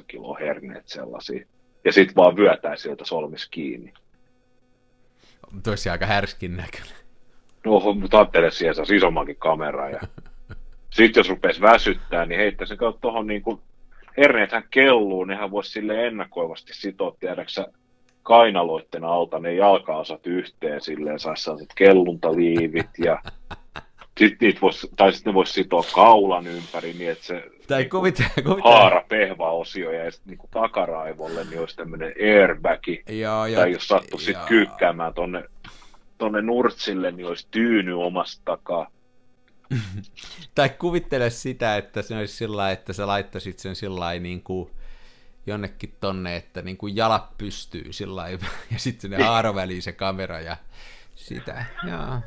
Speaker 3: 7-8 kiloa herneet sellaisia. Ja sitten vaan vyötäisi sieltä solmis kiinni.
Speaker 2: Toisi aika härskin näköinen.
Speaker 3: No, mutta ajattele siihen, saisi isommankin kameran. Ja... Sitten jos rupesi väsyttää, niin heittäisi kautta tuohon niin kuin, herneethän kelluu, nehän voisi sille ennakoivasti sitoa, tiedäksä, kainaloitten alta ne jalkaosat yhteen, silleen saisi sellaiset kelluntaliivit ja sitten niitä vois, tai sitten ne voisi sitoa kaulan ympäri niin, että se
Speaker 2: Tai
Speaker 3: niinku
Speaker 2: kuvitella, kuvitella.
Speaker 3: haara pehvaosio ja sitten niinku takaraivolle niin olisi tämmöinen airbagi.
Speaker 2: Joo, joo.
Speaker 3: Tai jos sattuisi sitten kyykkäämään tonne, tonne nurtsille, niin olisi tyyny omasta takaa.
Speaker 2: Tai kuvittele sitä, että se olisi sillä että sä laittaisit sen sillä niin kuin jonnekin tonne, että niin kuin jalat pystyy sillä ja sitten sinne haaroväliin se kamera ja sitä, joo.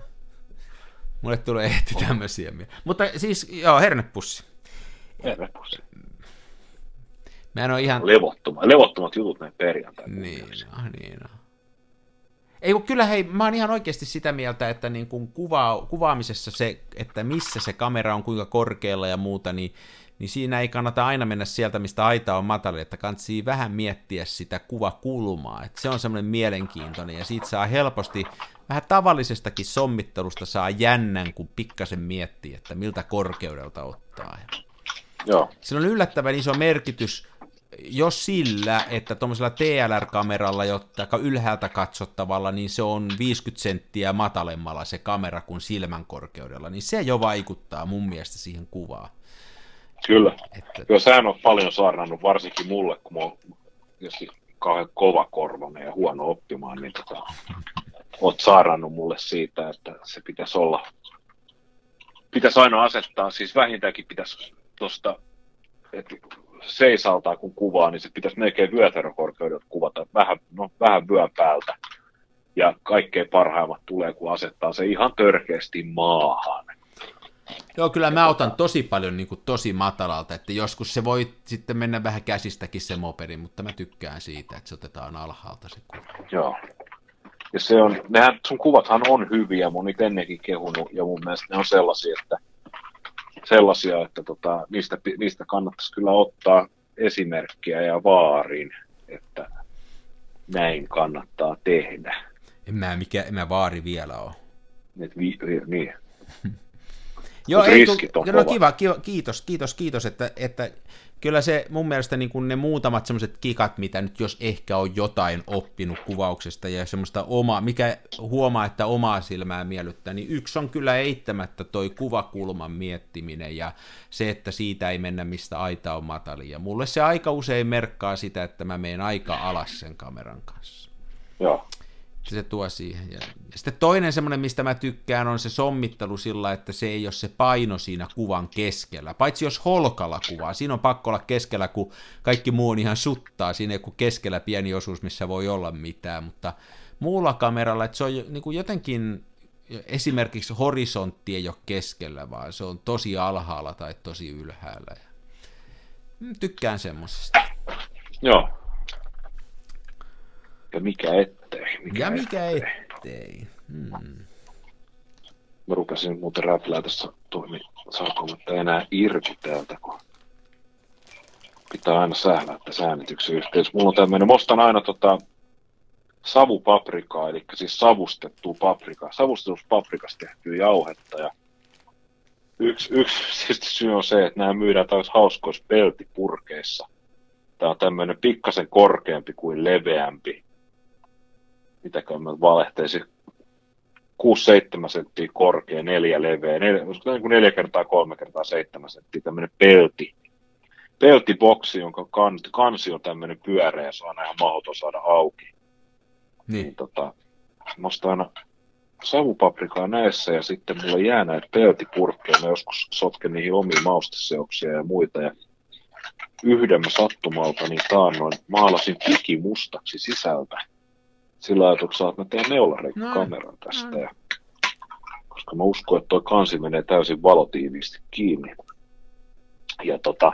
Speaker 2: Mulle tulee ehti tämmöisiä. Mutta siis, joo, hernepussi.
Speaker 3: Herrepussi.
Speaker 2: Mä en ole ihan...
Speaker 3: Levottomat, levottomat jutut näin perjantaina.
Speaker 2: Niin, no, niin no. Ei kun kyllä hei, mä oon ihan oikeasti sitä mieltä, että niin kuin kuva, kuvaamisessa se, että missä se kamera on, kuinka korkealla ja muuta, niin, niin siinä ei kannata aina mennä sieltä, mistä aita on matali, että kannattaa vähän miettiä sitä kuvakulmaa, että se on semmoinen mielenkiintoinen ja siitä saa helposti vähän tavallisestakin sommittelusta saa jännän, kun pikkasen miettii, että miltä korkeudelta ottaa.
Speaker 3: Joo,
Speaker 2: Sillä on yllättävän iso merkitys jo sillä, että tuommoisella TLR-kameralla, jotta ylhäältä katsottavalla, niin se on 50 senttiä matalemmalla se kamera kuin silmän korkeudella, niin se jo vaikuttaa mun mielestä siihen kuvaan.
Speaker 3: kyllä.
Speaker 2: Että,
Speaker 3: Joo, sähän on paljon saarnannut, varsinkin mulle, kun mä oon kauhean kova korvanen ja huono oppimaan, niin tota, oot saarnannut mulle siitä, että se pitäisi olla, pitäisi aina asettaa, siis vähintäänkin pitäisi tuosta, että seisaltaa kun kuvaa, niin se pitäisi melkein vyötärökorkeudelta kuvata vähän, no, vähän vyön päältä. Ja kaikkein parhaimmat tulee, kun asettaa se ihan törkeästi maahan.
Speaker 2: Joo, kyllä mä otan tosi paljon niin kuin, tosi matalalta, että joskus se voi sitten mennä vähän käsistäkin se mopedi, mutta mä tykkään siitä, että se otetaan alhaalta se kuva.
Speaker 3: Joo. Ja se on, nehän, sun kuvathan on hyviä, mun niitä ennenkin kehunut, ja mun mielestä ne on sellaisia, että, sellaisia, että tota, niistä, niistä kannattaisi kyllä ottaa esimerkkiä ja vaarin, että näin kannattaa tehdä.
Speaker 2: En mä, mikä, en mä vaari vielä ole.
Speaker 3: Et vi, niin.
Speaker 2: Joo, ei, tu- no kiva, kiva, kiitos, kiitos, kiitos, että, että kyllä se mun mielestä niin kuin ne muutamat semmoiset kikat, mitä nyt jos ehkä on jotain oppinut kuvauksesta ja semmoista omaa, mikä huomaa, että omaa silmää miellyttää, niin yksi on kyllä eittämättä toi kuvakulman miettiminen ja se, että siitä ei mennä mistä aita on matali. Ja mulle se aika usein merkkaa sitä, että mä menen aika alas sen kameran kanssa.
Speaker 3: Joo
Speaker 2: se tuo siihen. Ja sitten toinen semmoinen, mistä mä tykkään, on se sommittelu sillä, että se ei ole se paino siinä kuvan keskellä. Paitsi jos holkalla kuvaa, siinä on pakko olla keskellä, kun kaikki muu on ihan suttaa. Siinä ei kuin keskellä pieni osuus, missä voi olla mitään, mutta muulla kameralla, että se on niin kuin jotenkin, esimerkiksi horisontti ei ole keskellä, vaan se on tosi alhaalla tai tosi ylhäällä. Ja tykkään semmoisesta.
Speaker 3: Joo. Ja mikä et ettei.
Speaker 2: Mikä ja mikä ettei. ettei. Hmm.
Speaker 3: Mä rupesin muuten räplää tässä toimi, mutta enää irti täältä, kun pitää aina sählää tässä äänityksen yhteydessä. Mulla on tämmöinen, mostan aina tota, savupaprikaa, eli siis savustettua paprikaa, savustetusta paprikasta tehtyä jauhetta. Ja yksi, yksi siis syy on se, että nämä myydään taas hauskoissa peltipurkeissa. Tämä on tämmöinen pikkasen korkeampi kuin leveämpi mitäkään mä valehteisin, 6-7 senttiä korkea, neljä leveä, neljä, niin kuin neljä kertaa kolme kertaa seitsemän senttiä, tämmöinen pelti. Peltiboksi, jonka kan, kansi on tämmöinen pyöreä ja se on ihan mahdoton saada auki. Niin. niin tota, mä aina savupaprikaa näissä ja sitten mulla jää näitä peltipurkkeja. Mä joskus sotken niihin omiin mausteseoksia ja muita. Ja yhden mä sattumalta niin taannoin maalasin mustaksi sisältä sillä ajatuksella, että mä teen neulareikkameran tästä. No. Ja, koska mä uskon, että toi kansi menee täysin valotiiviisti kiinni. Ja tota,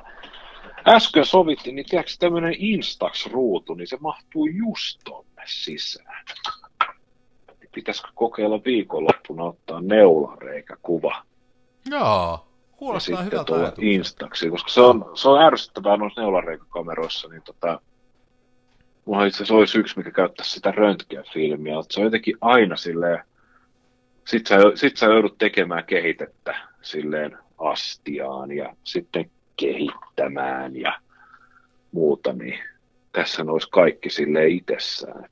Speaker 3: äsken sovittiin, niin tiedätkö tämmöinen Instax-ruutu, niin se mahtuu just tonne sisään. Niin pitäisikö kokeilla viikonloppuna ottaa neulareikäkuva?
Speaker 2: Joo, kuulostaa hyvältä
Speaker 3: Instaxi, koska se on, se on ärsyttävää noissa neulareikakameroissa, niin tota, mulla itse asiassa olisi yksi, mikä käyttäisi sitä röntgenfilmiä, että se on jotenkin aina silleen, sit sä, sit sä joudut tekemään kehitettä silleen astiaan ja sitten kehittämään ja muuta, niin tässä olisi kaikki sille itsessään.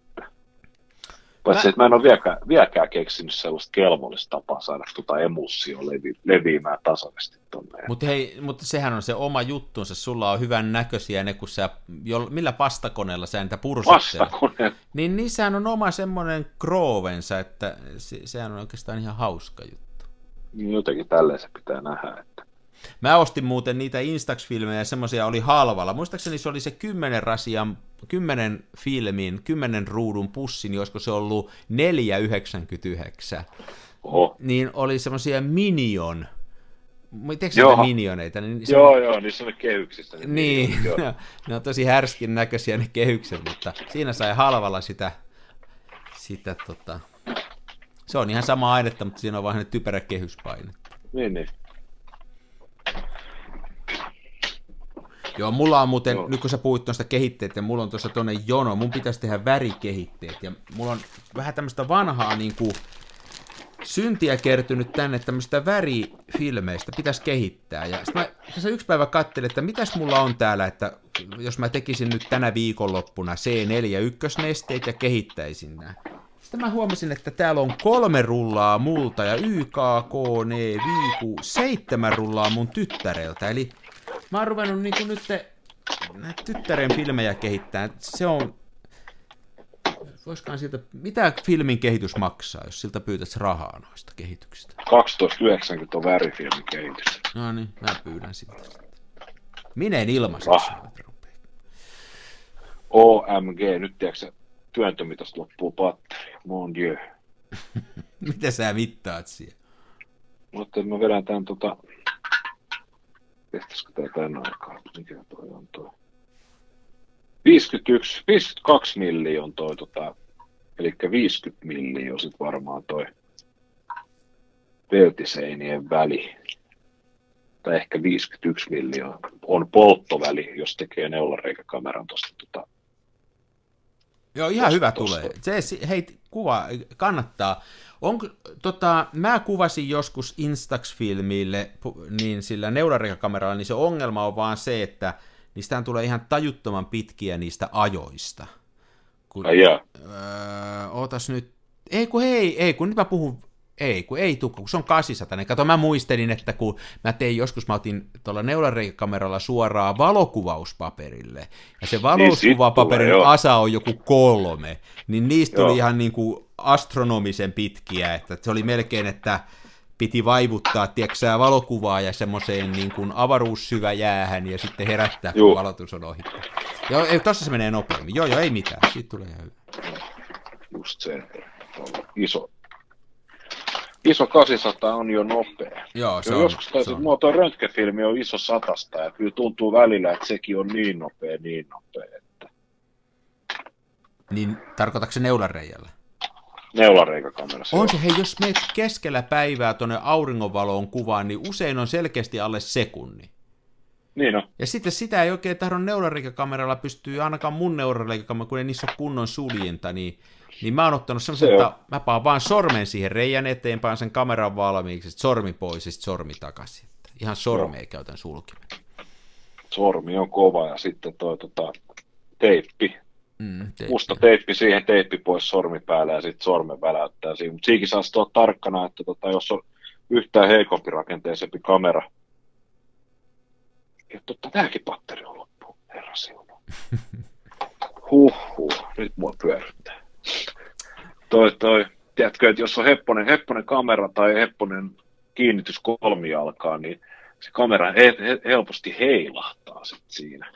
Speaker 3: Paitsi, mä... että mä en ole vieläkään, vieläkään keksinyt sellaista kelvollista tapaa saada tuota emulsio levi, leviämään tasaisesti tonne.
Speaker 2: Mutta hei, mutta sehän on se oma juttunsa, sulla on hyvän näköisiä ne, kun sä, jo, millä pastakoneella sä niitä pursuttelet.
Speaker 3: Pastakone.
Speaker 2: Niin niissähän on oma semmoinen kroovensa, että se, sehän on oikeastaan ihan hauska juttu.
Speaker 3: Niin jotenkin tälleen se pitää nähdä, että
Speaker 2: Mä ostin muuten niitä Instax-filmejä, semmoisia oli halvalla. Muistaakseni se oli se 10 rasian, 10 filmin, 10 ruudun pussi, niin olisiko se ollut 4,99.
Speaker 3: Oho.
Speaker 2: Niin oli semmoisia Minion, Tiedätkö joo. minioneita?
Speaker 3: Niin se joo, on... joo, niissä on kehyksissä.
Speaker 2: Niin, niin joo. ne on tosi härskin näköisiä ne kehykset, mutta siinä sai halvalla sitä, sitä tota... se on ihan sama ainetta, mutta siinä on vain typerä kehyspaine.
Speaker 3: Niin, niin.
Speaker 2: Joo, mulla on muuten, Joo. nyt kun sä puhuit tuosta kehitteet, ja mulla on tuossa tuonne jono, mun pitäisi tehdä värikehitteet, ja mulla on vähän tämmöistä vanhaa niin kuin, syntiä kertynyt tänne tämmöistä värifilmeistä, pitäisi kehittää. Ja sitten mä tässä yksi päivä katselin, että mitäs mulla on täällä, että jos mä tekisin nyt tänä viikonloppuna C4 ykkösnesteet ja kehittäisin nämä. Sitten mä huomasin, että täällä on kolme rullaa multa ja YKK, ne, viiku, seitsemän rullaa mun tyttäreltä. Eli mä oon ruvennut niin nyt tyttären filmejä kehittää. Se on... Voiskaan siltä... Mitä filmin kehitys maksaa, jos siltä pyytäisi rahaa noista kehityksistä?
Speaker 3: 12,90 on värifilmin kehitys.
Speaker 2: No niin, mä pyydän siltä. Minä en ilmaisesti. Ah.
Speaker 3: OMG, nyt tiedätkö työntömitästä loppuu patteri. Mon dieu.
Speaker 2: Mitä sä mittaat siellä?
Speaker 3: Mutta mä vedän tämän tota... Kestäisikö tää tän aikaa? Mikä toi on toi? 51, 52 milliä on toi tota... Eli 50 milliä on sit varmaan toi peltiseinien väli. Tai ehkä 51 miljoonaa on polttoväli, jos tekee neulareikäkameran tuosta tota,
Speaker 2: Joo, ihan
Speaker 3: Tosta-
Speaker 2: hyvä
Speaker 3: tosta.
Speaker 2: tulee. Se, hei, kuva, kannattaa. Onko, tota, mä kuvasin joskus Instax-filmille niin sillä neulareikakameralla, niin se ongelma on vaan se, että niistähän tulee ihan tajuttoman pitkiä niistä ajoista. Kun,
Speaker 3: ai jaa.
Speaker 2: öö, ootas nyt, ei kun hei, ei kun nyt mä puhun, ei kun ei tuu, kun se on 800. Kato, mä muistelin, että kun mä tein joskus, mä otin tuolla neulareikakameralla suoraan valokuvauspaperille, ja se valokuvapaperin
Speaker 3: Niin, tulee, joo.
Speaker 2: asa on joku kolme, niin niistä tuli
Speaker 3: Joo.
Speaker 2: ihan niin kuin astronomisen pitkiä, että se oli melkein, että piti vaivuttaa, tiedätkö sä, valokuvaa ja semmoiseen niin kuin avaruussyvä jäähän ja sitten herättää, kun
Speaker 3: Juu.
Speaker 2: valotus on ohi. Joo, ei, tossa se menee nopeammin. Joo, joo, ei mitään. Siitä tulee ihan hyvä.
Speaker 3: Just se, iso, iso 800 on jo nopea.
Speaker 2: Joo, se on.
Speaker 3: joskus taisin,
Speaker 2: on.
Speaker 3: mua tuo röntgenfilmi on iso satasta ja kyllä tuntuu välillä, että sekin on niin nopea, niin nopea, että
Speaker 2: Niin tarkoitatko se neulareijällä?
Speaker 3: neulareikakamerassa.
Speaker 2: On se, hei, jos meet keskellä päivää tuonne auringonvaloon kuvaan, niin usein on selkeästi alle sekunni.
Speaker 3: Niin on.
Speaker 2: Ja sitten sitä ei oikein tahdo neulareikakameralla pystyy, ainakaan mun neulareikakameralla, kun ei niissä ole kunnon suljinta, niin, niin mä oon ottanut semmoisen, että mä paan vaan sormen siihen reijän eteen, paan sen kameran valmiiksi, sormi pois ja sormi takaisin. Että Ihan sormea käytän sulkimen.
Speaker 3: Sormi on kova ja sitten toi tota, teippi,
Speaker 2: Mm, teippi.
Speaker 3: musta teippi siihen, teippi pois sormi päällä ja sitten sormen väläyttää siihen. Mutta siinkin saa olla tarkkana, että tota, jos on yhtään heikompi rakenteisempi kamera, ja totta, tämäkin patteri on loppu, herra siunu. Huhhuh, nyt mua pyörittää. Toi, toi, tiedätkö, että jos on hepponen, hepponen kamera tai hepponen kiinnitys kolmijalkaan, niin se kamera he, he, helposti heilahtaa sit siinä.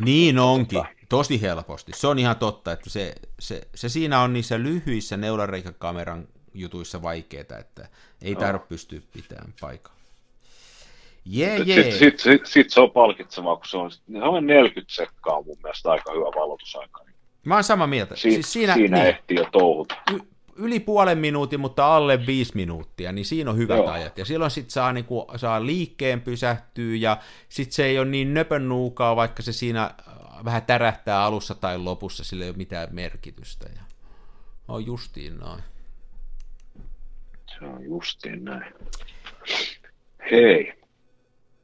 Speaker 2: Niin onkin, tosi helposti. Se on ihan totta, että se, se, se siinä on niissä lyhyissä neulareikakameran jutuissa vaikeeta, että ei
Speaker 3: Joo.
Speaker 2: tarvitse pystyä pitämään paikalla. Jee,
Speaker 3: Sitten sit, sit, sit, se on palkitsevaa, kun se on, se on 40 sekkaa mun mielestä aika hyvä valotusaika.
Speaker 2: Mä oon samaa mieltä.
Speaker 3: Si,
Speaker 2: siis siinä,
Speaker 3: siinä
Speaker 2: niin,
Speaker 3: ehtii jo touhuta.
Speaker 2: y- yli puolen minuutin, mutta alle viisi minuuttia, niin siinä on hyvät
Speaker 3: Joo.
Speaker 2: ajat. Ja silloin sit saa, niinku, saa liikkeen pysähtyä ja sit se ei ole niin nöpön nuukaa, vaikka se siinä äh, vähän tärähtää alussa tai lopussa, sillä ei ole mitään merkitystä. Ja on justiin noin.
Speaker 3: Se on justiin näin. Hei.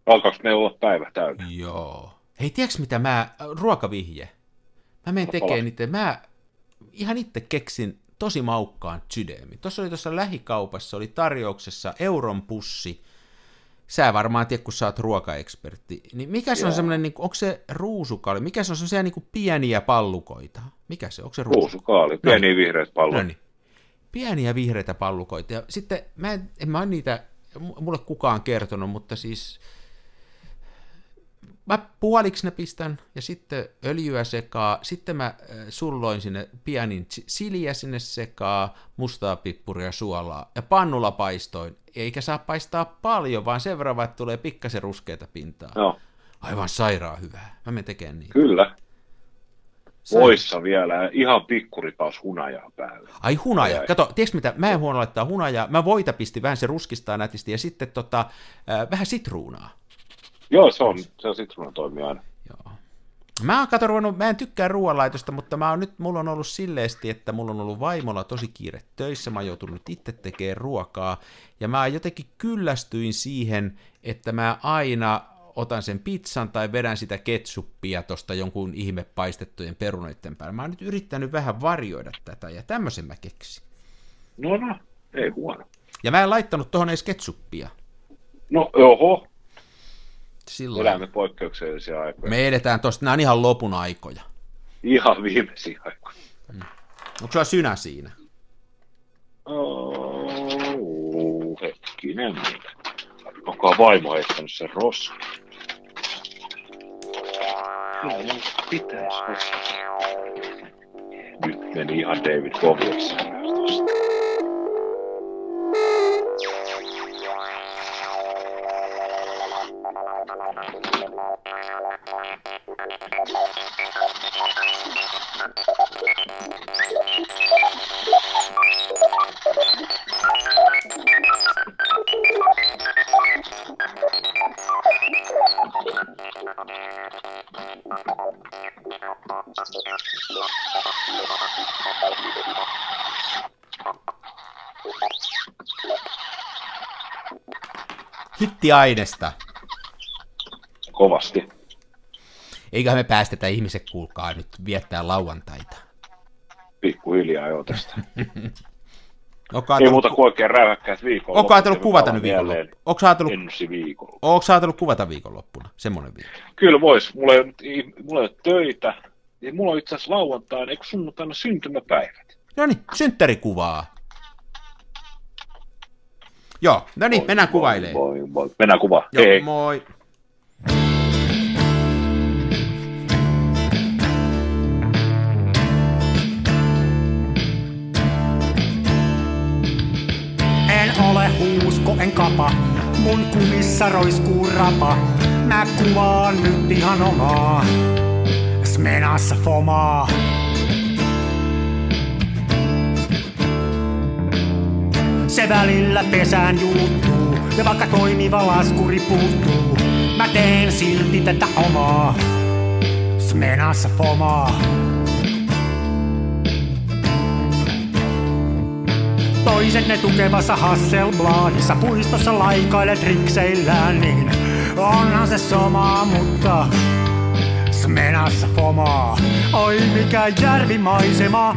Speaker 3: Alkaako me olla päivä täynnä?
Speaker 2: Joo. Hei, tiedätkö mitä mä, äh, ruokavihje. Mä menen
Speaker 3: No,
Speaker 2: tekemään niitä, mä ihan itse keksin tosi maukkaan sydämi. Tuossa oli tuossa lähikaupassa, oli tarjouksessa euron pussi. Sä varmaan tiedät, kun sä oot ruokaekspertti. Niin mikä se on
Speaker 3: Joo.
Speaker 2: semmoinen, niin onko se ruusukali, mikä se on semmoisia niin pieniä pallukoita? Mikä se, onko se ruusu?
Speaker 3: Ruusukaali, pieniä vihreät pallot.
Speaker 2: No niin. Pieniä vihreitä pallukoita. Ja sitten mä en, en mä niitä, mu- mulle kukaan kertonut, mutta siis mä puoliksi ne pistän ja sitten öljyä sekaa, sitten mä äh, sulloin sinne pienin chi- siliä sinne sekaa, mustaa pippuria, suolaa ja pannulla paistoin. Eikä saa paistaa paljon, vaan sen verran, että tulee pikkasen ruskeata pintaa.
Speaker 3: No,
Speaker 2: Aivan sairaan hyvää. Mä menen tekemään niin.
Speaker 3: kyllä. Voissa vielä ihan pikkuripaus hunajaa päälle.
Speaker 2: Ai hunaja.
Speaker 3: Ai.
Speaker 2: Kato, tiedätkö mitä? Mä en huono laittaa hunajaa. Mä voita pisti vähän se ruskistaa nätisti ja sitten tota, äh, vähän sitruunaa.
Speaker 3: Joo, se on, se on sitruuna toimii aina.
Speaker 2: Joo. Mä oon kato ruvennut, mä en tykkää ruoanlaitosta, mutta mä oon nyt, mulla on ollut silleesti, että mulla on ollut vaimolla tosi kiire töissä, mä oon joutunut itse tekemään ruokaa, ja mä jotenkin kyllästyin siihen, että mä aina otan sen pizzan tai vedän sitä ketsuppia tosta jonkun ihme paistettujen perunoiden päällä. Mä oon nyt yrittänyt vähän varjoida tätä, ja tämmöisen mä keksin.
Speaker 3: No, no, ei huono.
Speaker 2: Ja mä en laittanut tohon edes ketsuppia.
Speaker 3: No, oho,
Speaker 2: Silloin.
Speaker 3: elämme poikkeuksellisia aikoja.
Speaker 2: Me edetään tosta, nämä on ihan lopun aikoja.
Speaker 3: Ihan viimeisiä aikoja.
Speaker 2: Onko sulla synä siinä?
Speaker 3: Oh, hetkinen. Onko vaimo heittänyt sen roskan? Kyllä mun pitäisi. Nyt meni ihan David Bowieksi.
Speaker 2: Hittiainesta.
Speaker 3: Kovasti.
Speaker 2: Eiköhän me päästetä ihmiset, kuulkaa, nyt viettää lauantaita.
Speaker 3: Pikkuhiljaa jo tästä.
Speaker 2: Onko
Speaker 3: Ei muuta kuin oikein räyhäkkäät viikolla.
Speaker 2: Onko ajatellut kuvata nyt viikonloppuna? Onko ajatellut,
Speaker 3: Ensi viikolla.
Speaker 2: onko ajatellut kuvata viikonloppuna? Semmoinen viikko.
Speaker 3: Kyllä vois. Mulla ei, mulla ei ole töitä. Ja mulla on itse asiassa lauantaina, eikö sunnuntaina syntymäpäivät?
Speaker 2: No niin, synttärikuvaa. Joo, no niin, mennään kuvailemaan.
Speaker 3: Voi, voi. Mennään kuvaan.
Speaker 2: Joo,
Speaker 3: Hei.
Speaker 2: moi.
Speaker 1: En ole huusko, en kapa, mun kumissa roiskuu rapa. Mä kuvaan nyt ihan omaa, smenassa fomaa. Välillä pesään juuttuu, ja vaikka toimiva laskuri puuttuu, mä teen silti tätä omaa, smenassa fomaa. Toiset ne tukevassa Hasselbladissa puistossa laikailet rikseillään, niin onhan se somaa, mutta smenassa fomaa. Oi mikä järvimaisema,